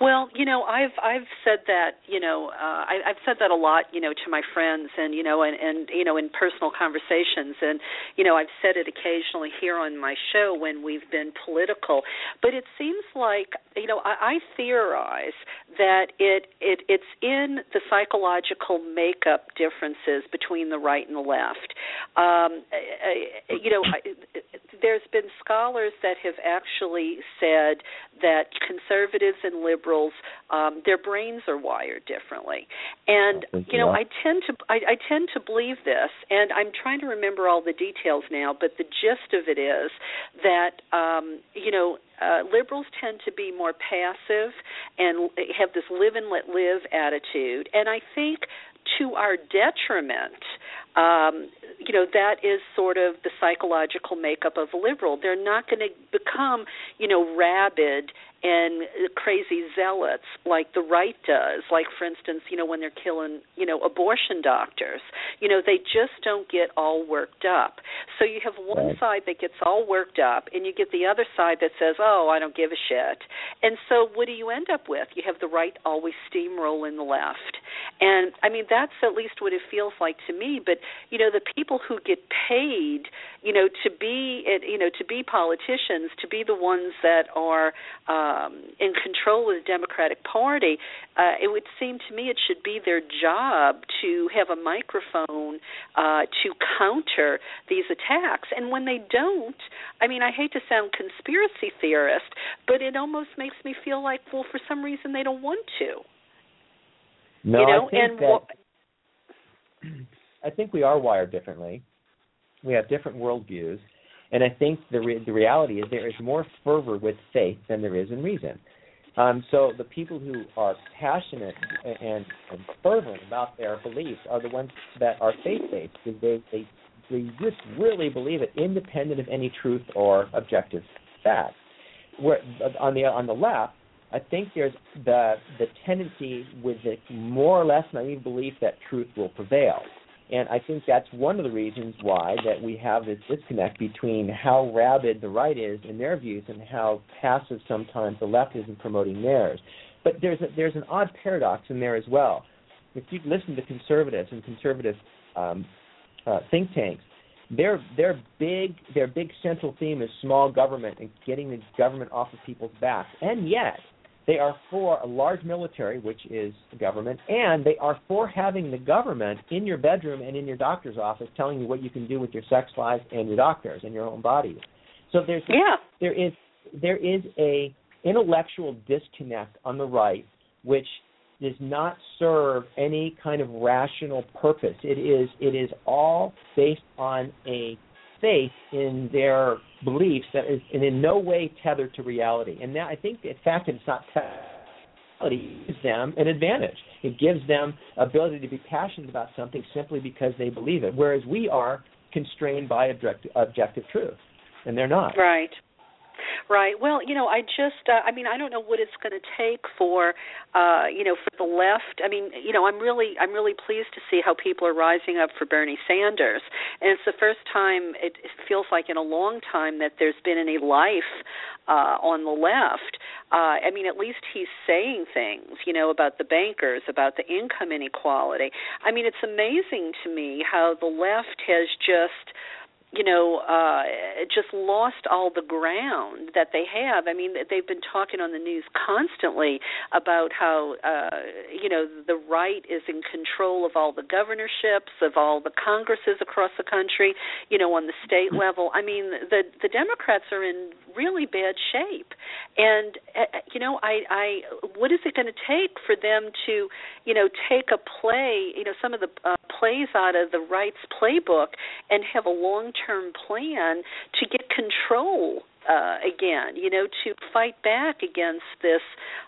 well, you know, I've I've said that, you know, uh, I, I've said that a lot, you know, to my friends, and you know, and and you know, in personal conversations, and you know, I've said it occasionally here on my show when we've been political. But it seems like, you know, I, I theorize that it it it's in the psychological makeup differences between the right and the left. Um, you know, there's been scholars that have actually said that conservatives and liberals um their brains are wired differently and you know i tend to I, I tend to believe this and i'm trying to remember all the details now but the gist of it is that um you know uh, liberals tend to be more passive and have this live and let live attitude, and I think to our detriment. Um, you know that is sort of the psychological makeup of a liberal. They're not going to become, you know, rabid and crazy zealots like the right does. Like for instance, you know, when they're killing, you know, abortion doctors. You know, they just don't get all worked up. So you have one side that gets all worked up, and you get the other side that says, "Oh, I don't give a shit." And so, what do you end up with? You have the right always steamrolling the left, and I mean that's at least what it feels like to me. But you know, the people who get paid, you know, to be, you know, to be politicians, to be the ones that are um, in control of the Democratic Party, uh, it would seem to me it should be their job to have a microphone uh, to counter these attacks. And when they don't, I mean, I hate to sound conspiracy theorist, but it almost makes me feel like, well, for some reason they don't want to. No, you know, I think and that I think we are wired differently. We have different worldviews, and I think the re- the reality is there is more fervor with faith than there is in reason. Um, so the people who are passionate and, and fervent about their beliefs are the ones that are faith based because they, they they just really believe it, independent of any truth or objective fact. Where on the on the left, I think there's the the tendency with the more or less naive belief that truth will prevail. And I think that's one of the reasons why that we have this disconnect between how rabid the right is in their views and how passive sometimes the left is in promoting theirs. But there's a, there's an odd paradox in there as well. If you listen to conservatives and conservative um, uh, think tanks, their their big their big central theme is small government and getting the government off of people's backs, and yet they are for a large military, which is the government, and they are for having the government in your bedroom and in your doctor's office telling you what you can do with your sex life and your doctors and your own bodies. So there's yeah, there is there is a intellectual disconnect on the right which does not serve any kind of rational purpose. It is it is all based on a faith in their beliefs that is in no way tethered to reality. And that I think the fact that it's not tethered gives them an advantage. It gives them ability to be passionate about something simply because they believe it. Whereas we are constrained by objective, objective truth. And they're not. right. Right. Well, you know, I just uh, I mean, I don't know what it's going to take for uh, you know, for the left. I mean, you know, I'm really I'm really pleased to see how people are rising up for Bernie Sanders. And it's the first time it, feels like in a long time that there's been any life uh on the left. Uh I mean, at least he's saying things, you know, about the bankers, about the income inequality. I mean, it's amazing to me how the left has just you know, uh just lost all the ground that they have. I mean, they've been talking on the news constantly about how uh you know, the right is in control of all the governorships, of all the congresses across the country, you know, on the state level. I mean, the the Democrats are in really bad shape. And uh, you know, I I what is it going to take for them to, you know, take a play, you know, some of the uh, plays out of the right's playbook and have a long-term plan to get control uh, again, you know, to fight back against this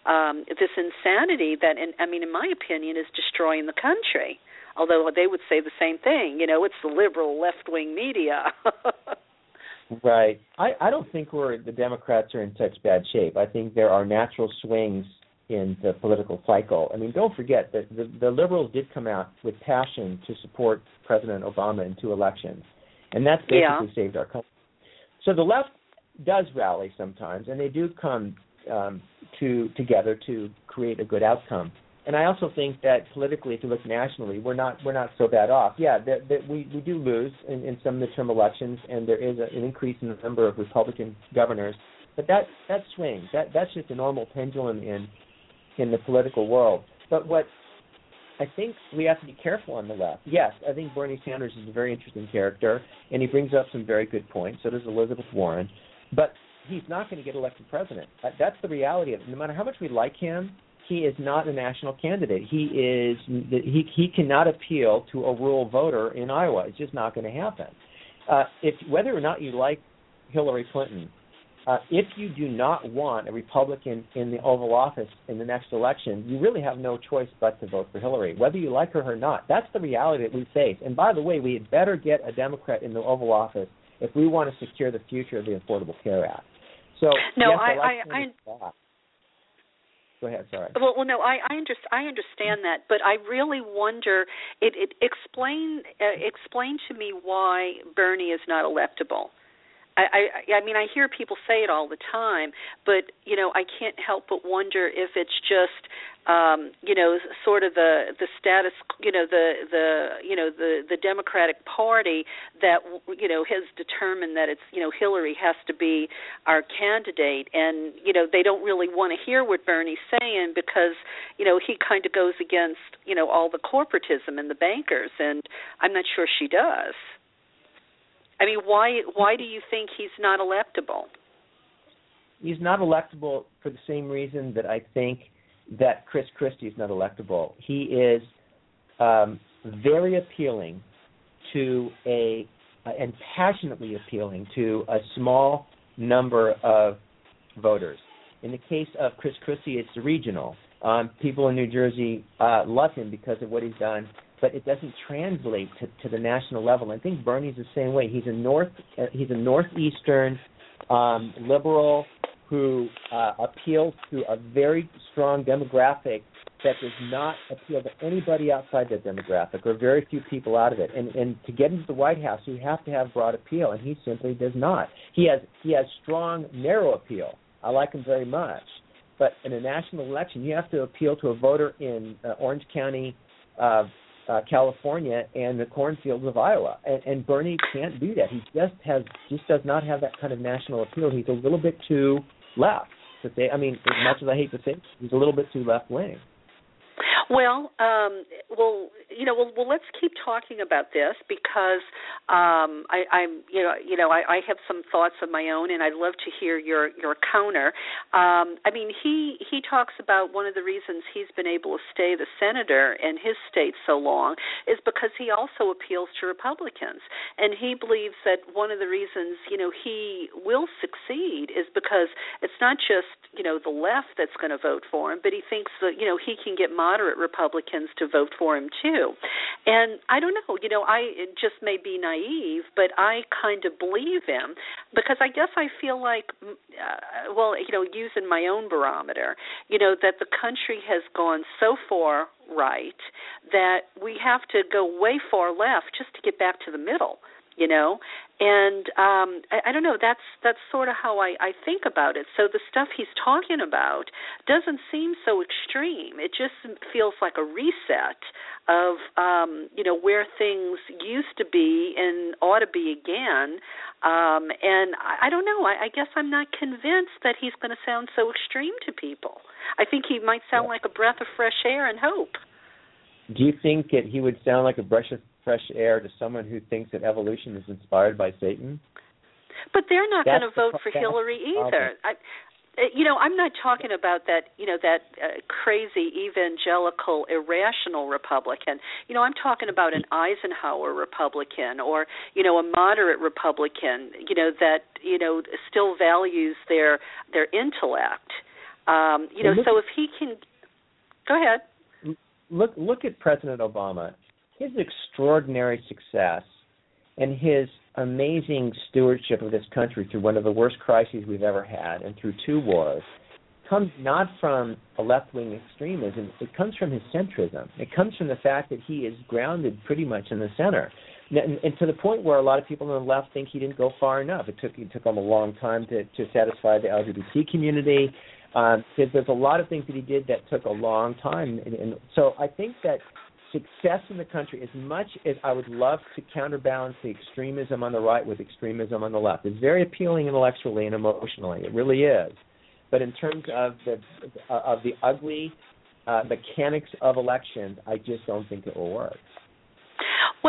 um, this insanity that, in, I mean, in my opinion, is destroying the country. Although they would say the same thing, you know, it's the liberal left-wing media. Right. I, I don't think we're the Democrats are in such bad shape. I think there are natural swings in the political cycle. I mean, don't forget that the, the liberals did come out with passion to support President Obama in two elections, and that's basically Yeah. saved our country. So the left does rally sometimes, and they do come um, to together to create a good outcome. And I also think that politically, if you look nationally, we're not we're not so bad off. Yeah, that, that we we do lose in, in some midterm elections, and there is a, an increase in the number of Republican governors. But that that swings. That that's just a normal pendulum in in the political world. But what I think we have to be careful on the left. Yes, I think Bernie Sanders is a very interesting character, and he brings up some very good points. So does Elizabeth Warren. But he's not going to get elected president. That's the reality of it. No matter how much we like him, he is not a national candidate. He is he he cannot appeal to a rural voter in Iowa. It's just not going to happen. Uh, if whether or not you like Hillary Clinton, uh, if you do not want a Republican in the Oval Office in the next election, you really have no choice but to vote for Hillary, whether you like her or not. That's the reality that we face. And by the way, we had better get a Democrat in the Oval Office if we want to secure the future of the Affordable Care Act. So no, yes, I, I, I, Go ahead. Sorry. Well, well, no, I I, under, I understand that, but I really wonder. It, it explain uh, explain to me why Bernie is not electable. I, I I mean I hear people say it all the time, but you know I can't help but wonder if it's just um you know sort of the the status you know the the you know the the Democratic Party that you know has determined that it's you know Hillary has to be our candidate and you know they don't really want to hear what Bernie's saying because you know he kind of goes against you know all the corporatism and the bankers and I'm not sure she does. I mean, why why do you think he's not electable? He's not electable for the same reason that I think that Chris Christie is not electable. He is um, very appealing to a uh, and passionately appealing to a small number of voters. In the case of Chris Christie, it's regional. Um, people in New Jersey uh, love him because of what he's done but it doesn't translate to, to the national level. I think Bernie's the same way. He's a north uh, he's a northeastern um, liberal who uh, appeals to a very strong demographic that does not appeal to anybody outside that demographic or very few people out of it. And and to get into the White House, you have to have broad appeal, and he simply does not. He has he has strong narrow appeal. I like him very much, but in a national election, you have to appeal to a voter in uh, Orange County, uh, uh, California and the cornfields of Iowa. And, and Bernie can't do that. He just has just does not have that kind of national appeal. He's a little bit too left to say. I mean, as much as I hate to say, he's a little bit too left wing. Well, um, well, you know, well, well, let's keep talking about this because um, I, I'm, you know, you know, I, I have some thoughts of my own, and I'd love to hear your your counter. Um, I mean, he he talks about one of the reasons he's been able to stay the senator in his state so long is because he also appeals to Republicans, and he believes that one of the reasons, you know, he will succeed is because it's not just you know the left that's going to vote for him, but he thinks that you know he can get moderate Republicans to vote for him too. And I don't know, you know, I just may be naive, but I kind of believe him because I guess I feel like, uh, well, you know, using my own barometer, you know, that the country has gone so far right that we have to go way far left just to get back to the middle you know and um I, I don't know that's that's sort of how I I think about it. So the stuff he's talking about doesn't seem so extreme. It just feels like a reset of um you know where things used to be and ought to be again. Um and I, I don't know. I, I guess I'm not convinced that he's going to sound so extreme to people. I think he might sound yeah. like a breath of fresh air and hope. Do you think that he would sound like a breath of fresh air to someone who thinks that evolution is inspired by Satan? But they're not going to vote for Hillary either. I, uh, you know, I'm not talking about that, you know, that uh, crazy evangelical irrational Republican. You know, I'm talking about an Eisenhower Republican or, you know, a moderate Republican, you know, that, you know, still values their their intellect. Um, you know, so if he can Go ahead. Look look at President Obama his extraordinary success and his amazing stewardship of this country through one of the worst crises we've ever had and through two wars comes not from a left wing extremism, it comes from his centrism. It comes from the fact that he is grounded pretty much in the center. And, to the point where a lot of people on the left think he didn't go far enough. It took it took him a long time to, to satisfy the LGBT community. Uh, there's a lot of things that he did that took a long time, and, and so I think that success in the country, as much as I would love to counterbalance the extremism on the right with extremism on the left, is very appealing intellectually and emotionally. It really is. But in terms of the uh, of the ugly uh, mechanics of elections, I just don't think it will work.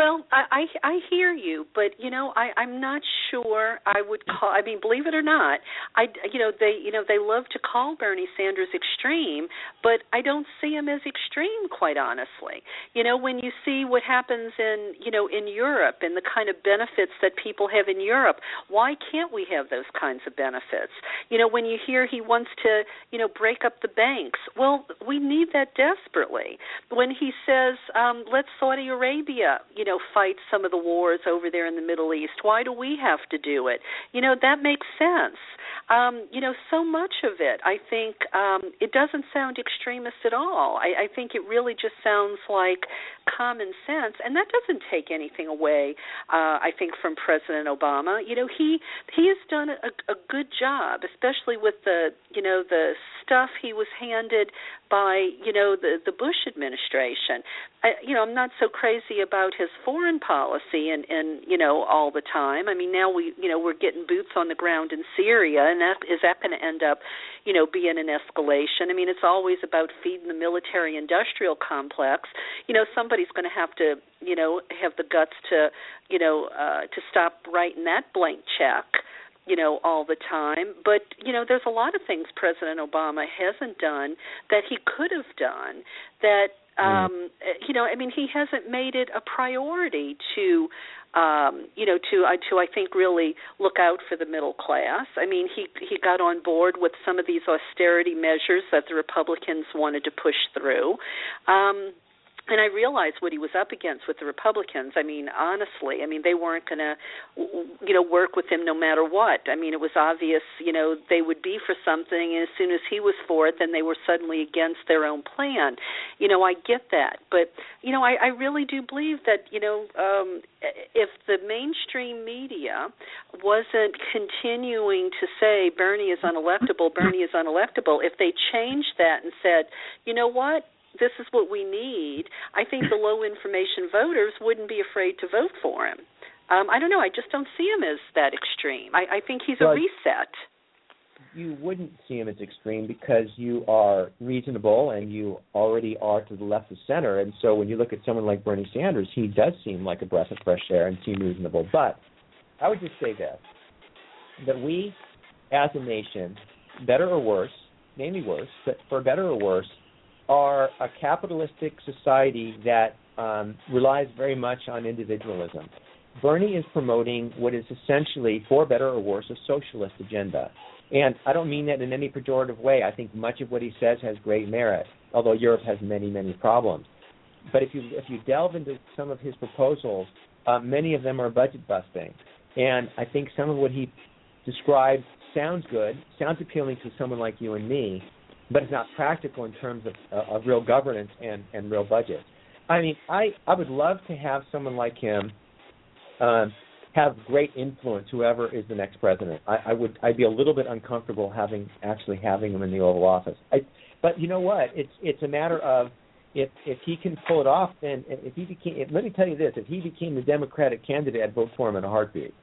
Well, I, I I hear you, but you know, I I'm not sure I would call. I mean, believe it or not, I you know they you know they love to call Bernie Sanders extreme, but I don't see him as extreme, quite honestly. You know, when you see what happens in you know in Europe and the kind of benefits that people have in Europe, why can't we have those kinds of benefits? You know, when you hear he wants to you know break up the banks, well, we need that desperately. When he says um, let Saudi Arabia you know fight some of the wars over there in the Middle East, why do we have to do it? You know that makes sense um, you know, so much of it, I think, um, it doesn't sound extremist at all. I, I think it really just sounds like common sense, and that doesn't take anything away. Uh, I think from President Obama, you know, he he has done a, a good job, especially with the you know the stuff he was handed by you know the the Bush administration. I, you know, I'm not so crazy about his foreign policy and and you know all the time. I mean, now we you know we're getting boots on the ground in Syria, and that is that going to end up, you know, being an escalation? I mean, it's always about feeding the military-industrial complex. You know, somebody's going to have to you know have the guts to you know uh, to stop writing that blank check you know all the time. But you know there's a lot of things president obama hasn't done that he could have done that Mm. um you know i mean he hasn't made it a priority to um you know to uh, to i think really look out for the middle class. I mean he he got on board with some of these austerity measures that the republicans wanted to push through. Um and I realized what he was up against with the Republicans. I mean, honestly, I mean they weren't going to, you know, work with him no matter what. I mean, it was obvious, you know, they would be for something, and as soon as he was for it, then they were suddenly against their own plan. You know, I get that, but you know, I, I really do believe that, you know, um, if the mainstream media wasn't continuing to say Bernie is unelectable, Bernie is unelectable, if they changed that and said, you know what, this is what we need, I think the low information voters wouldn't be afraid to vote for him. Um, I don't know. I just don't see him as that extreme. I, I think he's a reset. You wouldn't see him as extreme because you are reasonable and you already are to the left of center. And so when you look at someone like Bernie Sanders, he does seem like a breath of fresh air and seem reasonable. But I would just say this that we as a nation, better or worse, mainly worse, but for better or worse, are a capitalistic society that um, relies very much on individualism. Bernie is promoting what is essentially, for better or worse, a socialist agenda. And I don't mean that in any pejorative way. I think much of what he says has great merit, although Europe has many, many problems. But if you if you delve into some of his proposals, uh, many of them are budget busting. And I think some of what he described sounds good, sounds appealing to someone like you and me, but it's not practical in terms of, uh, of real governance and, and real budget. I mean, I, I would love to have someone like him um, have great influence, whoever is the next president. I, I would I'd be a little bit uncomfortable having actually having him in the Oval Office. I, but you know what? It's it's a matter of if if he can pull it off, then if he became if, let me tell you this: if he became the Democratic candidate, I'd vote for him in a heartbeat.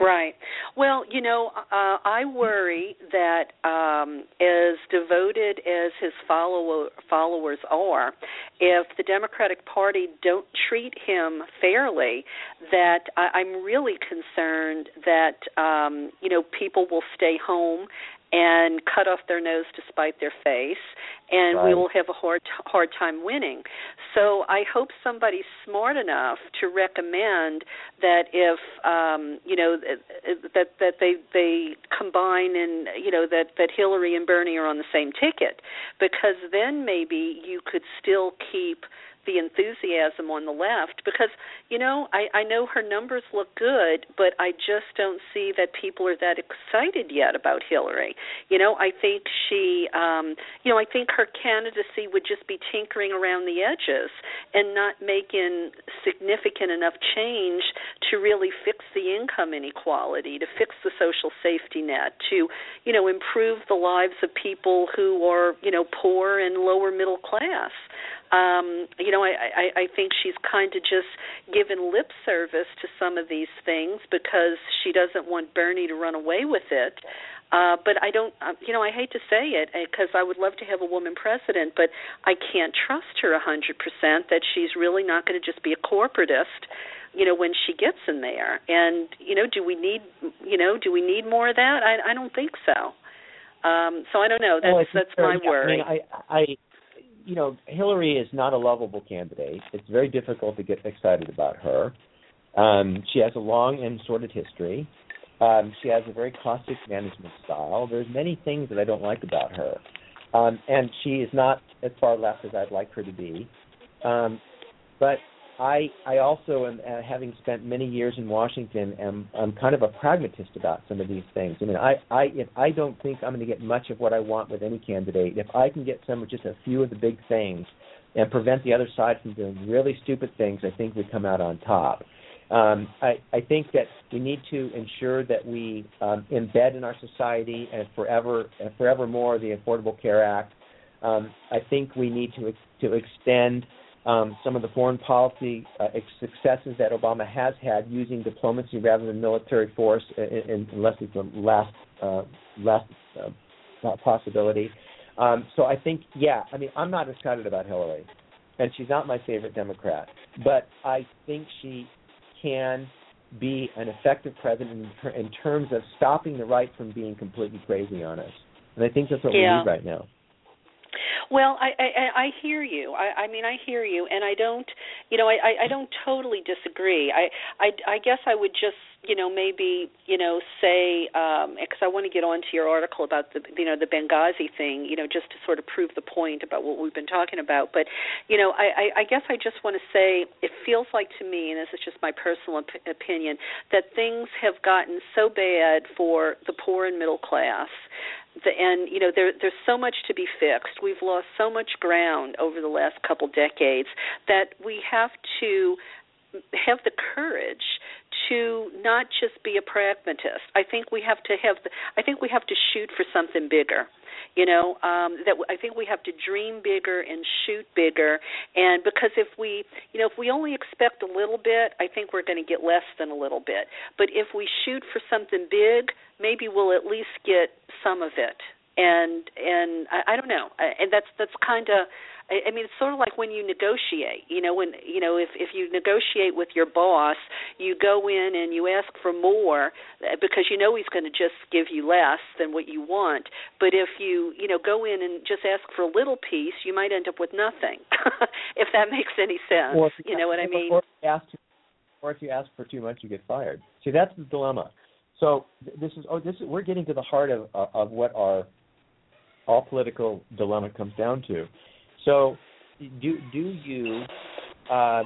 Right. Well, you know, uh, I worry that um, as devoted as his follower, followers are, if the Democratic Party don't treat him fairly, that I, I'm really concerned that um, you know people will stay home and cut off their nose to spite their face and right. we will have a hard hard time winning so i hope somebody's smart enough to recommend that if um you know that that they they combine and you know that that hillary and bernie are on the same ticket because then maybe you could still keep the enthusiasm on the left because you know I I know her numbers look good but I just don't see that people are that excited yet about Hillary. You know, I think she um you know, I think her candidacy would just be tinkering around the edges and not making significant enough change to really fix the income inequality, to fix the social safety net, to, you know, improve the lives of people who are, you know, poor and lower middle class um, you know, I, I, I think she's kind of just given lip service to some of these things because she doesn't want Bernie to run away with it. Uh, but I don't, uh, you know, I hate to say it because I would love to have a woman president, but I can't trust her a hundred percent that she's really not going to just be a corporatist you know when she gets in there. And you know do we need you know do we need more of that? I i don't think so. Um so i don't know. That's well, that's my worry I, mean, I i you know hillary is not a lovable candidate. It's very difficult to get excited about her. Um she has a long and sordid history. Um she has a very caustic management style. There's many things that i don't like about her. Um and she is not as far left as i'd like her to be. Um but I I also am uh, having spent many years in Washington am I'm kind of a pragmatist about some of these things. I mean, I I if I don't think I'm going to get much of what I want with any candidate, if I can get some just a few of the big things and prevent the other side from doing really stupid things, I think we come out on top. Um, I, I think that we need to ensure that we um, embed in our society and forever and forevermore the Affordable Care Act. Um, I think we need to to extend um, some of the foreign policy uh, successes that Obama has had using diplomacy rather than military force, in, in, unless it's the last uh, last uh, possibility. Um, so I think, yeah, I mean, I'm not excited about Hillary, and she's not my favorite Democrat, but I think she can be an effective president in, in terms of stopping the right from being completely crazy on us. And I think that's what yeah. we need right now. Well, I, I I hear you. I, I mean, I hear you, and I don't, you know, I I don't totally disagree. I I I guess I would just, you know, maybe, you know, say um because I want to get on to your article about the, you know, the Benghazi thing, you know, just to sort of prove the point about what we've been talking about. But, you know, I I, I guess I just want to say it feels like to me, and this is just my personal op- opinion, that things have gotten so bad for the poor and middle class the, and you know there there's so much to be fixed. We've lost so much ground over the last couple decades that we have to have the courage to not just be a pragmatist. I think we have to have the I think we have to shoot for something bigger. You know, um that I think we have to dream bigger and shoot bigger and because if we, you know, if we only expect a little bit, I think we're going to get less than a little bit. But if we shoot for something big, maybe we'll at least get some of it. And and I, I don't know. And that's that's kind of I, I mean, it's sort of like when you negotiate. You know, when you know if if you negotiate with your boss, you go in and you ask for more uh, because you know he's going to just give you less than what you want. But if you you know go in and just ask for a little piece, you might end up with nothing. if that makes any sense, or you know what I mean. Or if you ask, or if you ask for too much, you get fired. See, that's the dilemma. So this is oh this is, we're getting to the heart of of what our all political dilemma comes down to. So, do do you uh,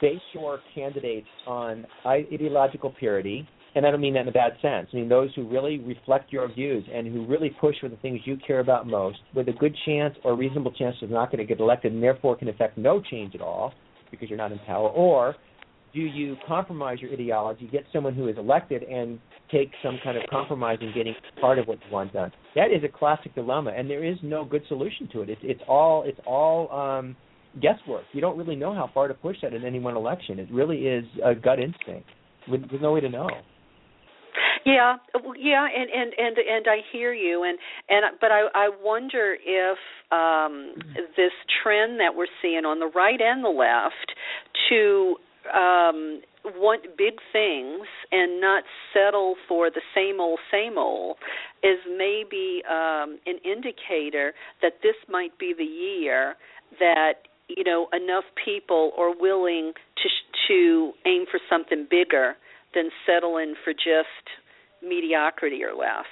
base your candidates on ideological purity? And I don't mean that in a bad sense. I mean those who really reflect your views and who really push for the things you care about most, with a good chance or reasonable chance of not going to get elected, and therefore can affect no change at all because you're not in power. Or do you compromise your ideology, get someone who is elected, and take some kind of compromise in getting part of what you want done. That is a classic dilemma, and there is no good solution to it. It's, it's all it's all um, guesswork. You don't really know how far to push that in any one election. It really is a gut instinct. With, there's no way to know. Yeah, yeah, and and and and I hear you, and and but I I wonder if um this trend that we're seeing on the right and the left to um want big things and not settle for the same old same old is maybe um an indicator that this might be the year that you know enough people are willing to to aim for something bigger than settling for just mediocrity or less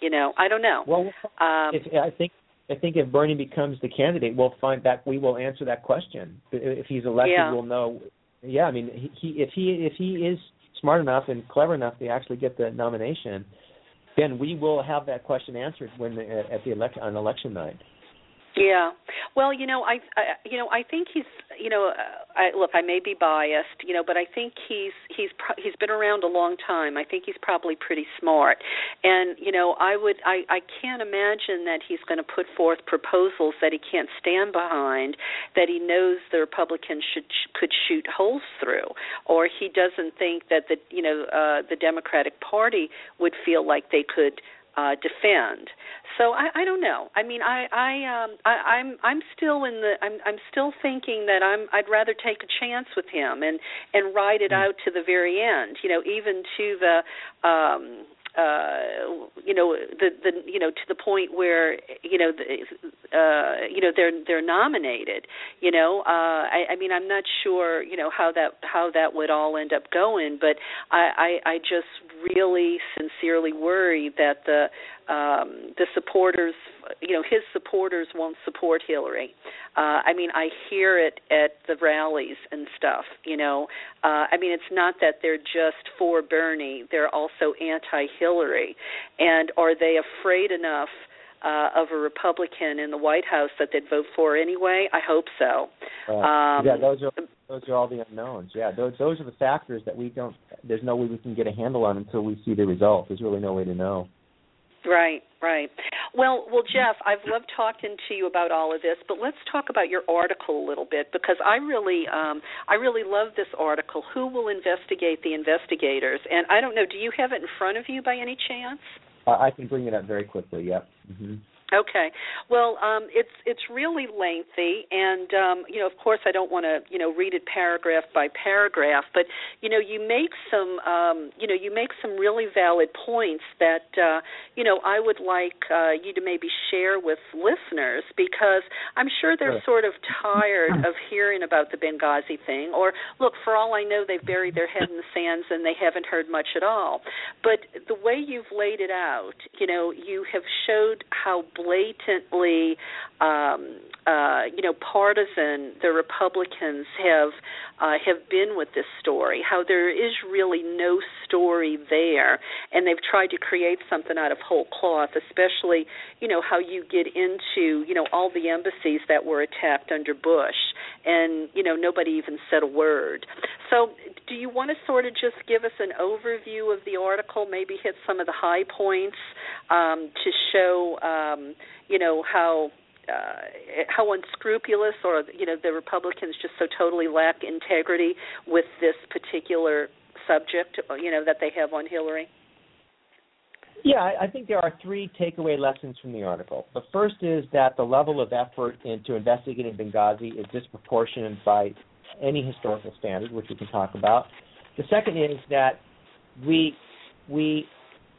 you know i don't know well um if, i think I think if Bernie becomes the candidate, we'll find that we will answer that question. If he's elected, yeah. we'll know yeah, I mean, he, he if he if he is smart enough and clever enough to actually get the nomination, then we will have that question answered when the, at the election on election night. Yeah. Well, you know, I, I you know, I think he's you know, I, look, I may be biased, you know, but I think he's he's pro- he's been around a long time. I think he's probably pretty smart, and you know, I would I I can't imagine that he's going to put forth proposals that he can't stand behind, that he knows the Republicans should could shoot holes through, or he doesn't think that the you know uh, the Democratic Party would feel like they could uh, defend. So I, I don't know. I mean, I, I, um, I, I'm, I'm still in the, I'm, I'm still thinking that I'm, I'd rather take a chance with him and and ride it mm. out to the very end. You know, even to the, um, uh you know the the you know to the point where you know the, uh you know they're they're nominated you know uh i i mean i'm not sure you know how that how that would all end up going but i i i just really sincerely worry that the um, the supporters, you know, his supporters won't support Hillary. Uh, I mean, I hear it at the rallies and stuff. You know, uh, I mean, it's not that they're just for Bernie; they're also anti-Hillary. And are they afraid enough? Uh, of a Republican in the White House that they'd vote for anyway. I hope so. Um, yeah, those are those are all the unknowns. Yeah, those those are the factors that we don't. There's no way we can get a handle on until we see the result. There's really no way to know. Right, right. Well, well, Jeff, I've loved talking to you about all of this, but let's talk about your article a little bit because I really, um, I really love this article. Who will investigate the investigators? And I don't know. Do you have it in front of you by any chance? I can bring it up very quickly. Yep. Mm-hmm. Okay. Well, um, it's it's really lengthy, and um, you know, of course, I don't want to you know read it paragraph by paragraph, but you know, you make some um, you know you make some really valid points that uh, you know I would like uh, you to maybe share with listeners because I'm sure they're sort of tired of hearing about the Benghazi thing, or look, for all I know, they've buried their head in the sands and they haven't heard much at all. But the way you've laid it out, you know, you have showed how blatantly um, uh, you know partisan the Republicans have uh, have been with this story. How there is really no story there, and they've tried to create something out of whole cloth. Especially, you know, how you get into you know all the embassies that were attacked under Bush, and you know nobody even said a word. So, do you want to sort of just give us an overview of the article? Maybe hit some of the high points um, to show. Um, you know how uh, how unscrupulous or you know the Republicans just so totally lack integrity with this particular subject you know that they have on Hillary. Yeah, I think there are three takeaway lessons from the article. The first is that the level of effort into investigating Benghazi is disproportionate by any historical standard, which we can talk about. The second is that we we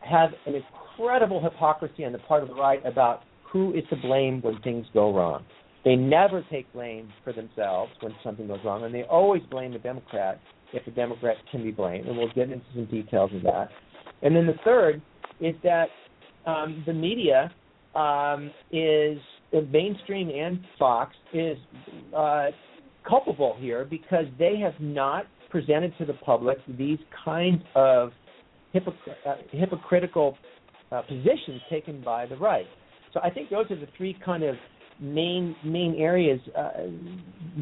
have an incredible hypocrisy on the part of the right about who is to blame when things go wrong. They never take blame for themselves when something goes wrong, and they always blame the Democrat if the Democrat can be blamed. And we'll get into some details of that. And then the third is that um, the media um, is the mainstream and Fox is uh, culpable here because they have not presented to the public these kinds of hypocr- uh, hypocritical uh, positions taken by the right. So I think those are the three kind of main main areas uh,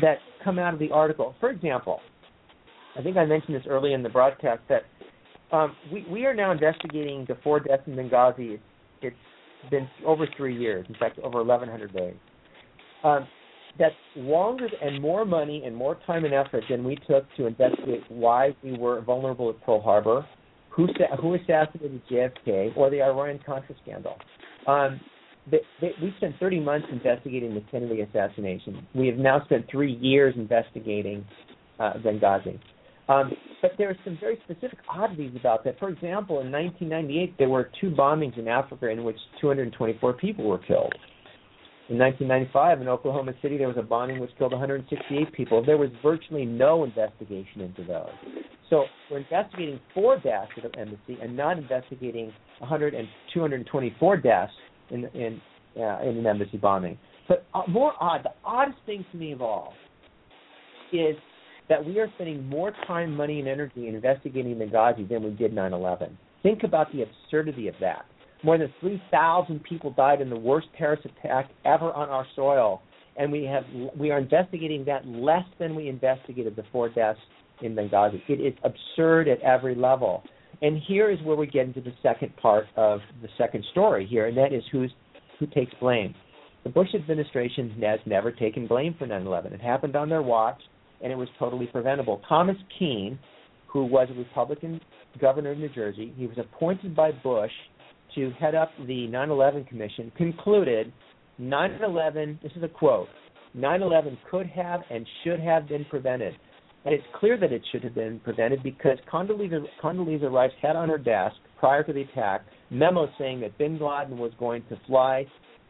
that come out of the article. For example, I think I mentioned this early in the broadcast that um, we we are now investigating the four deaths in Benghazi. It's been over three years, in fact, over 1,100 days. Um, that's longer and more money and more time and effort than we took to investigate why we were vulnerable at Pearl Harbor, who who assassinated JFK, or the Iran Contra scandal. Um, they, they, we spent 30 months investigating the Kennedy assassination. We have now spent three years investigating uh, Benghazi. Um, but there are some very specific oddities about that. For example, in 1998, there were two bombings in Africa in which 224 people were killed. In 1995, in Oklahoma City, there was a bombing which killed 168 people. There was virtually no investigation into those. So we're investigating four deaths at the embassy and not investigating 100 and 224 deaths in in uh, in an embassy bombing. But uh, more odd, the oddest thing to me of all is that we are spending more time, money, and energy in investigating Benghazi than we did 9/11. Think about the absurdity of that. More than 3,000 people died in the worst terrorist attack ever on our soil, and we have we are investigating that less than we investigated the four deaths in Benghazi. It is absurd at every level. And here is where we get into the second part of the second story here, and that is who's who takes blame. The Bush administration has never taken blame for 9/11. It happened on their watch, and it was totally preventable. Thomas Kean, who was a Republican governor of New Jersey, he was appointed by Bush to head up the 9/11 Commission, concluded 9/11. This is a quote: 9/11 could have and should have been prevented. And it's clear that it should have been prevented because Condoleezza, Condoleezza Rice had on her desk prior to the attack memos saying that Bin Laden was going to fly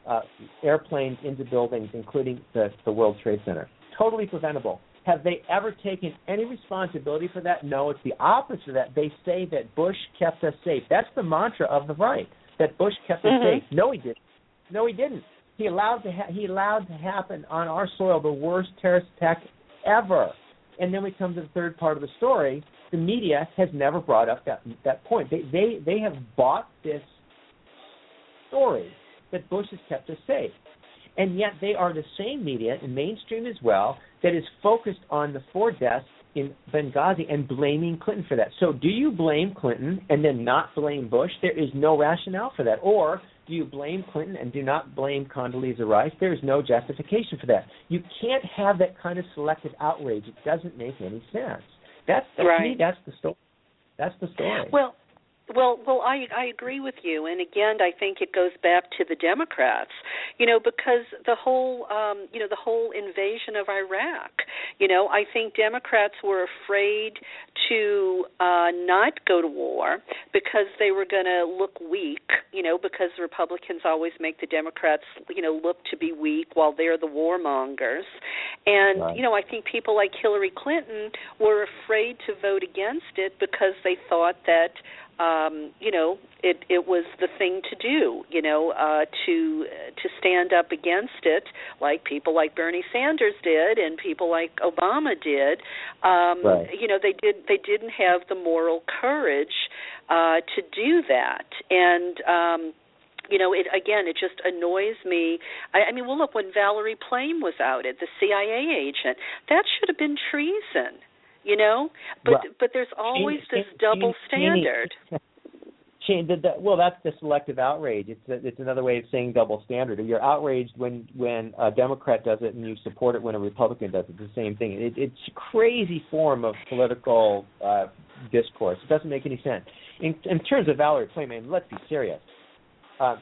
uh, airplanes into buildings, including the, the World Trade Center. Totally preventable. Have they ever taken any responsibility for that? No, it's the opposite of that. They say that Bush kept us safe. That's the mantra of the right. That Bush kept us Mhm. safe. No, he didn't. No, he didn't. He allowed to ha- he allowed to happen on our soil the worst terrorist attack ever. And then we come to the third part of the story. The media has never brought up that that point. They they they have bought this story that Bush has kept us safe. And yet they are the same media and mainstream as well that is focused on the four deaths in Benghazi and blaming Clinton for that. So do you blame Clinton and then not blame Bush? There is no rationale for that. Or do you blame Clinton and do not blame Condoleezza Rice? There is no justification for that. You can't have that kind of selective outrage. It doesn't make any sense. That's, that's Right. me. That's the story. That's the story. Well, well, well, I I agree with you, and again, I think it goes back to the Democrats, you know, because the whole, um, you know, the whole invasion of Iraq, you know, I think Democrats were afraid to uh, not go to war because they were going to look weak, you know, because Republicans always make the Democrats, you know, look to be weak while they're the warmongers, and Right. you know, I think people like Hillary Clinton were afraid to vote against it because they thought that um you know it it was the thing to do you know uh to to stand up against it like people like Bernie Sanders did and people like Obama did um Right. you know they did they didn't have the moral courage uh to do that and um you know, it again. It just annoys me. I, I mean, well, look, when Valerie Plame was outed, the CIA agent, that should have been treason. You know, but Right. but there's always this Cheney- double Cheney- standard. Cheney- the, the, well, that's the selective outrage. It's a, it's another way of saying double standard. You're outraged when when a Democrat does it, and you support it when a Republican does it. It's the same thing. It, it's a crazy form of political uh, discourse. It doesn't make any sense. In, in terms of Valerie Plame, let's be serious. Uh,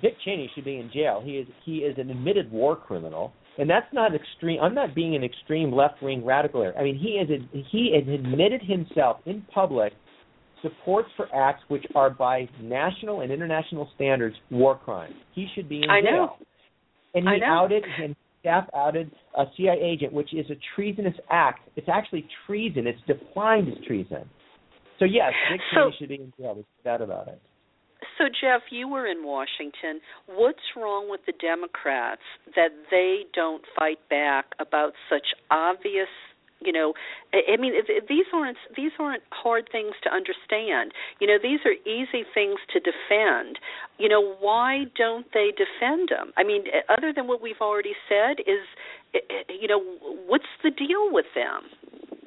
Dick Cheney should be in jail. He is he is an admitted war criminal, and that's not extreme. I'm not being an extreme left wing radical here. I mean, he is a, he has admitted himself in public supports for acts which are by national and international standards war crimes. He should be in jail. I jail. know. And he outed and staff outed a CIA agent, which is a treasonous act. It's actually treason. It's defined as treason. So yes, Dick So- should be in jail. There's no doubt about it. So Jeff, you were in Washington. What's wrong with the Democrats that they don't fight back about such obvious you know i mean these aren't these aren't hard things to understand. You know these are easy things to defend. You know why don't they defend them i mean eh, other than what we've already said is eh, eh, you know what's the deal with them?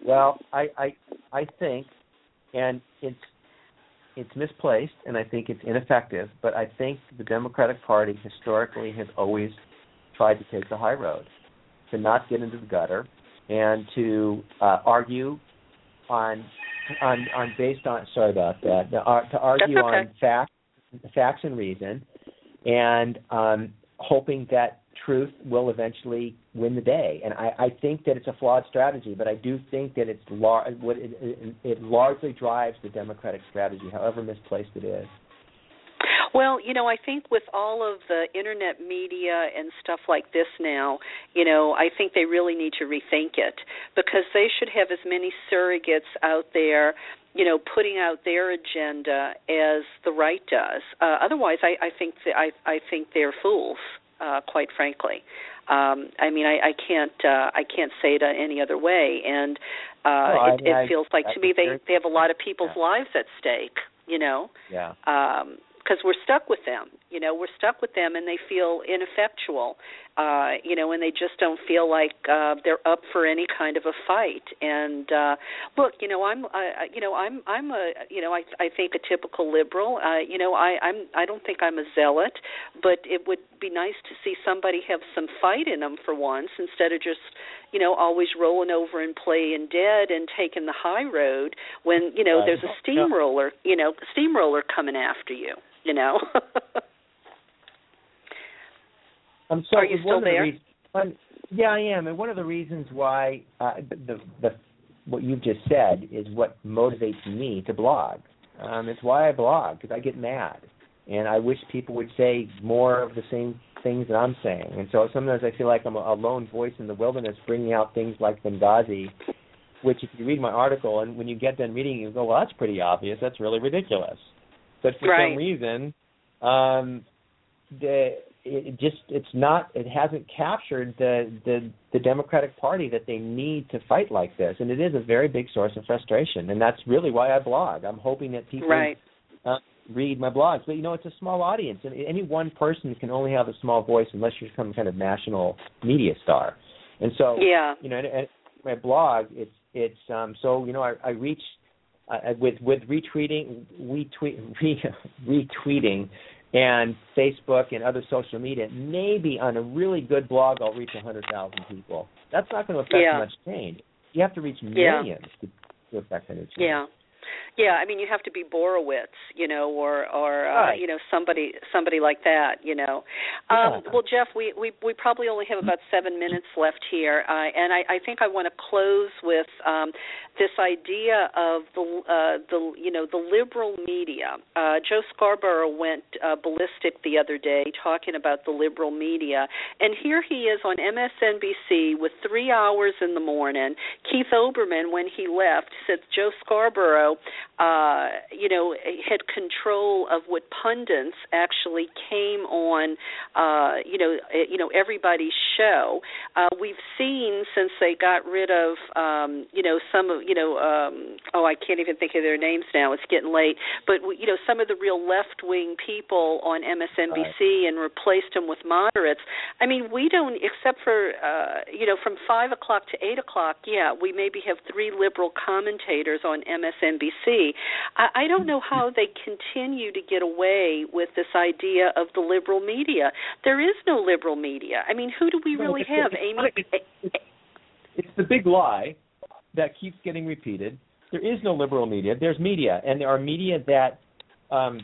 Well, I I I think, and it's it's misplaced, and I think it's ineffective. But I think the Democratic Party historically has always tried to take the high road, to not get into the gutter, and to uh, argue on on on based on sorry about that to, ar- to argue okay. on facts facts and reason, and um, hoping that truth will eventually win the day. And I, I think that it's a flawed strategy, but I do think that it's lar- what it, it, it largely drives the Democratic strategy, however misplaced it is. Well, you know, I think with all of the internet media and stuff like this now, you know, I think they really need to rethink it because they should have as many surrogates out there, you know, putting out their agenda as the right does. Uh, otherwise, I, I think th- I, I think they're fools, uh, quite frankly. Um, I mean, I, I can't uh, I can't say it any other way, and uh, Well, I it, mean, I- it feels like to me they they have a lot of people's Yeah. lives at stake. You know Yeah. because we're stuck with them. You know, we're stuck with them, and they feel ineffectual. Uh, you know, and they just don't feel like uh, they're up for any kind of a fight. And uh, look, you know, I'm, uh, you know, I'm, I'm a, you know, I, I think a typical liberal. Uh, you know, I, I'm, I don't think I'm a zealot, but it would be nice to see somebody have some fight in them for once instead of just, you know, always rolling over and playing dead and taking the high road when you know there's a steamroller, you know, steamroller coming after you. You know. I'm sorry. Are you still there? reasons- yeah, I am, and one of the reasons why uh, the, the what you've just said is what motivates me to blog. Um, it's why I blog because I get mad, and I wish people would say more of the same things that I'm saying. And so sometimes I feel like I'm a, a lone voice in the wilderness, bringing out things like Benghazi, which if you read my article and when you get done reading, you go, well, that's pretty obvious. That's really ridiculous. But for Right. some reason, um, the it just it's not it hasn't captured the the the Democratic Party that they need to fight like this, and it is a very big source of frustration, and that's really why I blog. I'm hoping that people right. uh, read my blogs, but you know it's a small audience, and any one person can only have a small voice unless you're some kind of national media star, and so Yeah. you know, and, and my blog, it's it's um so you know I, I reach uh, with with retweeting, retweet, re, retweeting, and Facebook and other social media. Maybe on a really good blog, I'll reach a hundred thousand people. That's not going to affect Yeah. much change. You have to reach Yeah. millions to, to affect any change. Yeah. Yeah, I mean you have to be Borowitz, you know, or or uh, Right. you know somebody somebody like that, you know. Um, Yeah. well, Jeff, we, we we probably only have about seven minutes left here, uh, and I, I think I want to close with um, this idea of the uh, the you know the liberal media. Uh, Joe Scarborough went uh, ballistic the other day talking about the liberal media, and here he is on MSNBC with three hours in the morning. Keith Olbermann, when he left, said Joe Scarborough, uh, you know, had control of what pundits actually came on, uh, you know, eh, you know everybody's show. Uh, we've seen since they got rid of, um, you know, some of, you know, um, oh, I can't even think of their names now. It's getting late, but you know, some of the real left-wing people on MSNBC and replaced them with moderates. I mean, we don't, except for, uh, you know, from five o'clock to eight o'clock. Yeah, we maybe have three liberal commentators on MSNBC. I, I don't know how they continue to get away with this idea of the liberal media. There is no liberal media. I mean, who do we really it's- have? it's Amy. it's- It's the big lie that keeps getting repeated. There is no liberal media. There's media, and there are media that um,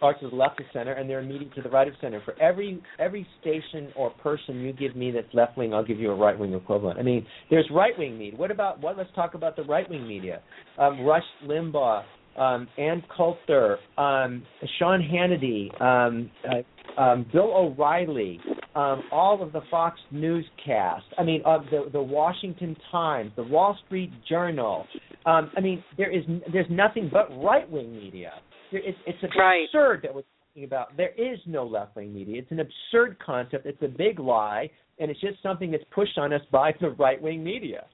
the left of center, and there are media to the right of center. For every every station or person you give me that's left wing, I'll give you a right wing equivalent. I mean, there's right wing media. What about what? Let's talk about the right wing media. Um, Rush Limbaugh, um, Ann Coulter, um, Sean Hannity, um, uh, um, Bill O'Reilly, um, all of the Fox newscast. I mean, uh, the the Washington Times, the Wall Street Journal. Um, I mean, there is there's nothing but right wing media. It's it's Right. absurd that we're talking about. There is no left wing media. It's an absurd concept. It's a big lie, and it's just something that's pushed on us by the right wing media.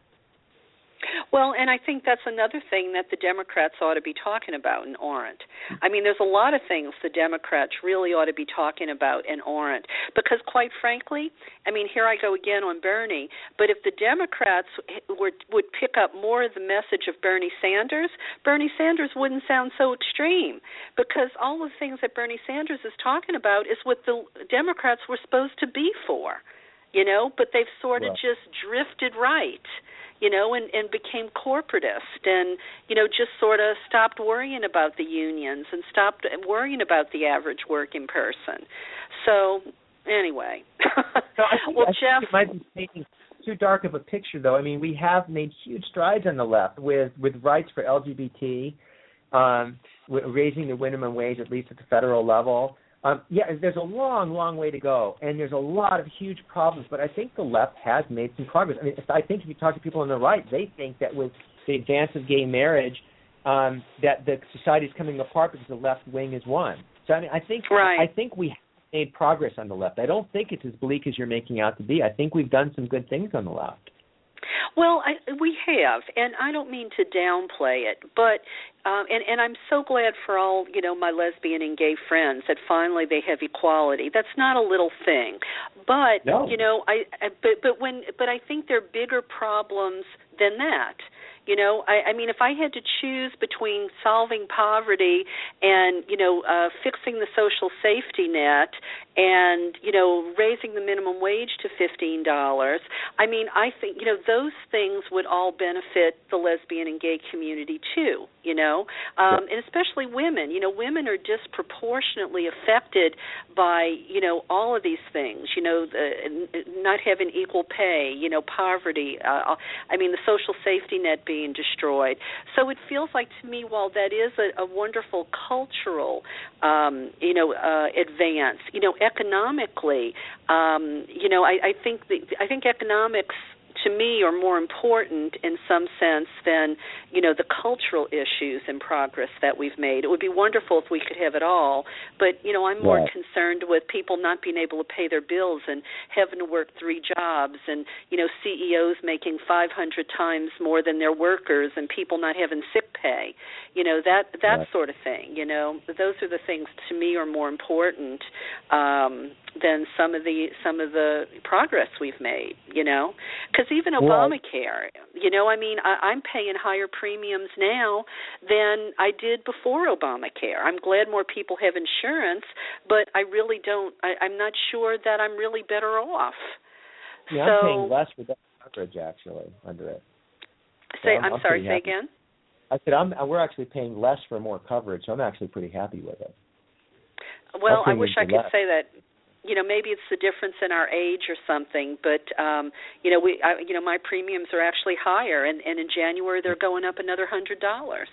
Well, and I think that's another thing that the Democrats ought to be talking about and aren't. I mean, there's a lot of things the Democrats really ought to be talking about and aren't. Because, quite frankly, I mean, here I go again on Bernie. But if the Democrats were would pick up more of the message of Bernie Sanders, Bernie Sanders wouldn't sound so extreme. Because all the things that Bernie Sanders is talking about is what the Democrats were supposed to be for. You know, but they've sort of just drifted right you know, and, and became corporatist and, you know, just sort of stopped worrying about the unions and stopped worrying about the average working person. So, anyway. No, I think, well, I Jeff, it might be painting too dark of a picture, though. I mean, we have made huge strides on the left with with rights for LGBT, um, raising the minimum wage at least at the federal level. Um, yeah, there's a long, long way to go, and there's a lot of huge problems. But I think the left has made some progress. I mean, if, I think if you talk to people on the right, they think that with the advance of gay marriage, um, that the society is coming apart because the left wing is one. So I mean, I think Right. I think we have made progress on the left. I don't think it's as bleak as you're making out to be. I think we've done some good things on the left. Well, I, we have, and I don't mean to downplay it, but um, and and I'm so glad for all you know my lesbian and gay friends that finally they have equality. That's not a little thing, but No. you know I, I but but when but I think there are bigger problems than that. You know, I, I mean, if I had to choose between solving poverty and you know uh, fixing the social safety net and you know raising the minimum wage to fifteen dollars, I mean, I think you know those things would all benefit the lesbian and gay community too. You know, um, and especially women. You know, women are disproportionately affected by you know all of these things. You know, the, not having equal pay. You know, poverty. Uh, I mean, the social safety net being destroyed. So it feels like to me, while that is a, a wonderful cultural, um, you know, uh, advance, you know, economically, um, you know, I, I think the, I think economics to me are more important in some sense than you know the cultural issues and progress that we've made. It would be wonderful if we could have it all, but you know I'm more Right. concerned with people not being able to pay their bills and having to work three jobs and you know CEOs making 500 times more than their workers and people not having sick pay. You know that that Right. sort of thing. You know those are the things to me are more important um, than some of the some of the progress we've made. You know, because even Obamacare, you know, I mean, I, I'm paying higher premiums now than I did before Obamacare. I'm glad more people have insurance, but I really don't. I, I'm not sure that I'm really better off. Yeah, so I'm paying less for that coverage actually under it. say, I'm- I'm, I'm sorry. Say happy. again. I said I'm we're actually paying less for more coverage, so I'm actually pretty happy with it. Well, I wish I could say that. You know, maybe it's the difference in our age or something, but um, you know, we, I, you know, my premiums are actually higher, and, and in January they're going up another hundred dollars.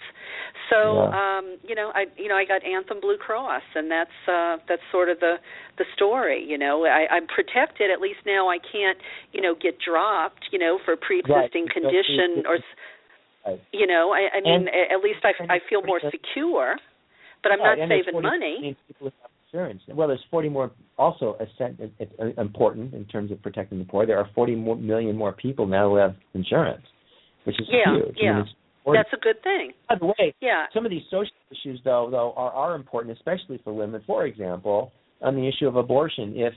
So, Yeah. um, you know, I, you know, I got Anthem Blue Cross, and that's uh, that's sort of the the story. You know, I, I'm protected at least now. I can't, you know, get dropped, you know, for pre-existing Right. condition or, s- you know, I, I mean, And- at least I, I feel more secure, but I'm Right, not saving 40 money. Million people who have insurance. Well, there's 40 more also it- uh, important in terms of protecting the poor. There are 40 more, million more people now who have insurance, which is Yeah, huge. I mean, yeah. That's a good thing. By the way, Yeah. some of these social issues, though, though are, are important, especially for women. For example, on the issue of abortion, if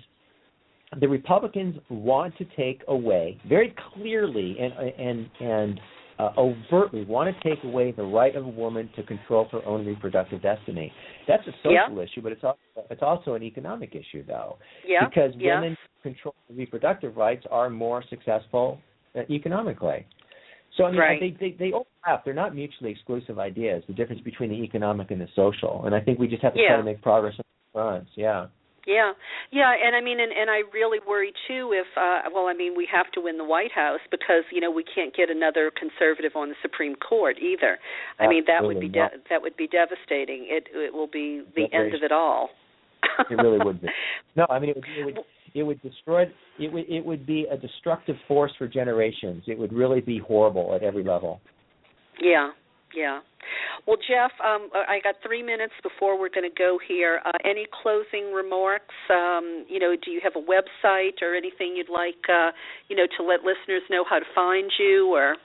the Republicans want to take away very clearly and and and uh, overtly want to take away the right of a woman to control her own reproductive destiny. That's a social issue, but it's also it's also an economic issue, though, Yeah. because yeah. women who control reproductive rights are more successful uh, economically. So I mean, Right. they, they they overlap. They're not mutually exclusive ideas. The difference between the economic and the social, and I think we just have to Yeah. try to make progress on both fronts. Yeah. Yeah, yeah, and I mean, and, and I really worry too if, uh, well, I mean, we have to win the White House because you know we can't get another conservative on the Supreme Court either. I mean, that would be de- that would be devastating. It it will be the end of it all. It really would be. No, I mean it would it would it would destroy it would it would be a destructive force for generations. It would really be horrible at every level. Yeah, yeah. Well, Jeff, um, I got three minutes before we're going to go here. Uh, any closing remarks? Um, you know, do you have a website or anything you'd like, uh, you know, to let listeners know how to find you? Or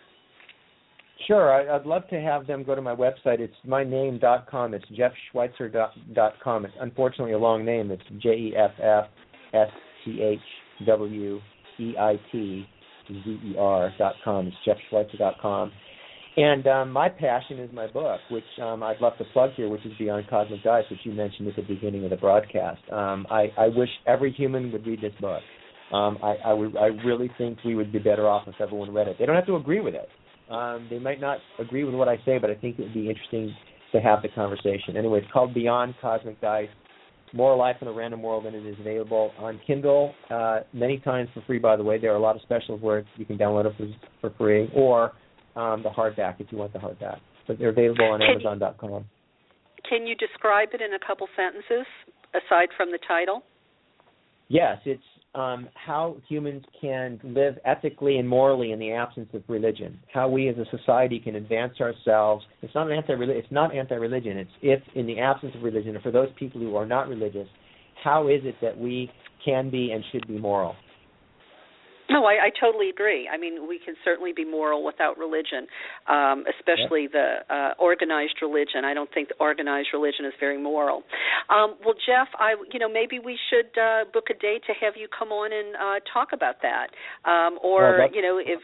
Sure, I, I'd love to have them go to my website. It's myname.com. It's jeffschweitzer.com. It's unfortunately a long name. It's J E F F S C H W E I T Z E R dot com. It's jeffschweitzer.com. And um, my passion is my book, which um, I'd love to plug here, which is Beyond Cosmic Dice, which you mentioned at the beginning of the broadcast. Um, I, I wish every human would read this book. Um, I, I, would, I really think we would be better off if everyone read it. They don't have to agree with it. Um, they might not agree with what I say, but I think it would be interesting to have the conversation. Anyway, it's called Beyond Cosmic Dice. Moral Life in a Random World, and it is available on Kindle uh, many times for free. By the way, there are a lot of specials where you can download it for, for free, or um, the hardback if you want the hardback. But they're available on Can- Amazon.com. can you describe it in a couple sentences aside from the title? Yes, it's um, how humans can live ethically and morally in the absence of religion. How we as a society can advance ourselves. It's not an anti it's not anti-religion. It's if in the absence of religion, or for those people who are not religious, how is it that we can be and should be moral? No, I, I totally agree. I mean, we can certainly be moral without religion, um, especially the uh, organized religion. I don't think the organized religion is very moral. Um, well, Jeff, I, you know, maybe we should uh, book a date to have you come on and uh, talk about that, um, or Well, you know, if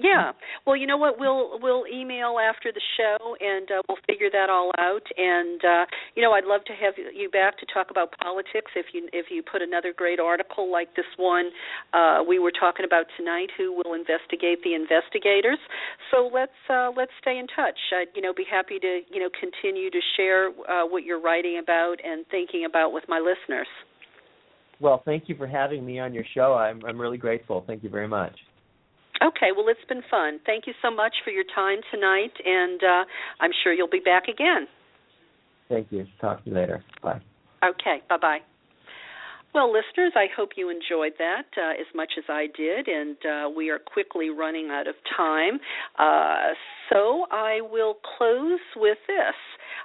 yeah. Well, you know what? We'll we'll email after the show and uh, we'll figure that all out. And uh, you know, I'd love to have you back to talk about politics if you if you put another great article like this one uh, we were talking about tonight. Who will investigate the investigators? So let's uh, let's stay in touch. I'd you know be happy to you know continue to share uh, what you're writing about and thinking about with my listeners. Well, thank you for having me on your show. I'm I'm really grateful. Thank you very much. Okay, well, it's been fun. Thank you so much for your time tonight, and uh, I'm sure you'll be back again. Thank you. Talk to you later. Bye. Okay, bye bye. Well, listeners, I hope you enjoyed that uh, as much as I did, and uh, we are quickly running out of time. Uh, so I will close with this.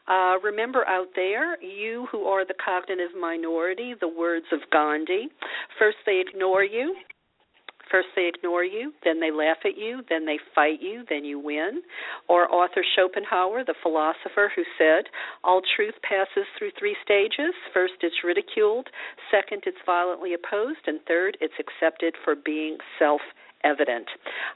Uh, remember out there, you who are the cognitive minority, the words of Gandhi. First, they ignore you. First, they ignore you, then they laugh at you, then they fight you, then you win. Or Arthur Schopenhauer, the philosopher, who said, All truth passes through three stages. First, it's ridiculed. Second, it's violently opposed. And third, it's accepted for being self evident.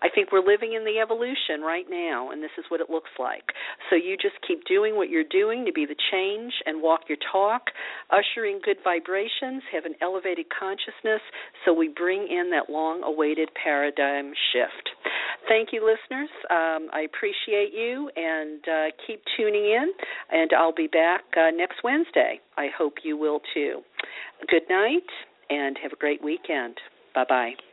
I think we're living in the evolution right now, and this is what it looks like. So you just keep doing what you're doing to be the change and walk your talk, ushering good vibrations, have an elevated consciousness, so we bring in that long awaited paradigm shift. Thank you, listeners. Um, I appreciate you, and uh, keep tuning in, and I'll be back uh, next Wednesday. I hope you will too. Good night, and have a great weekend. Bye bye.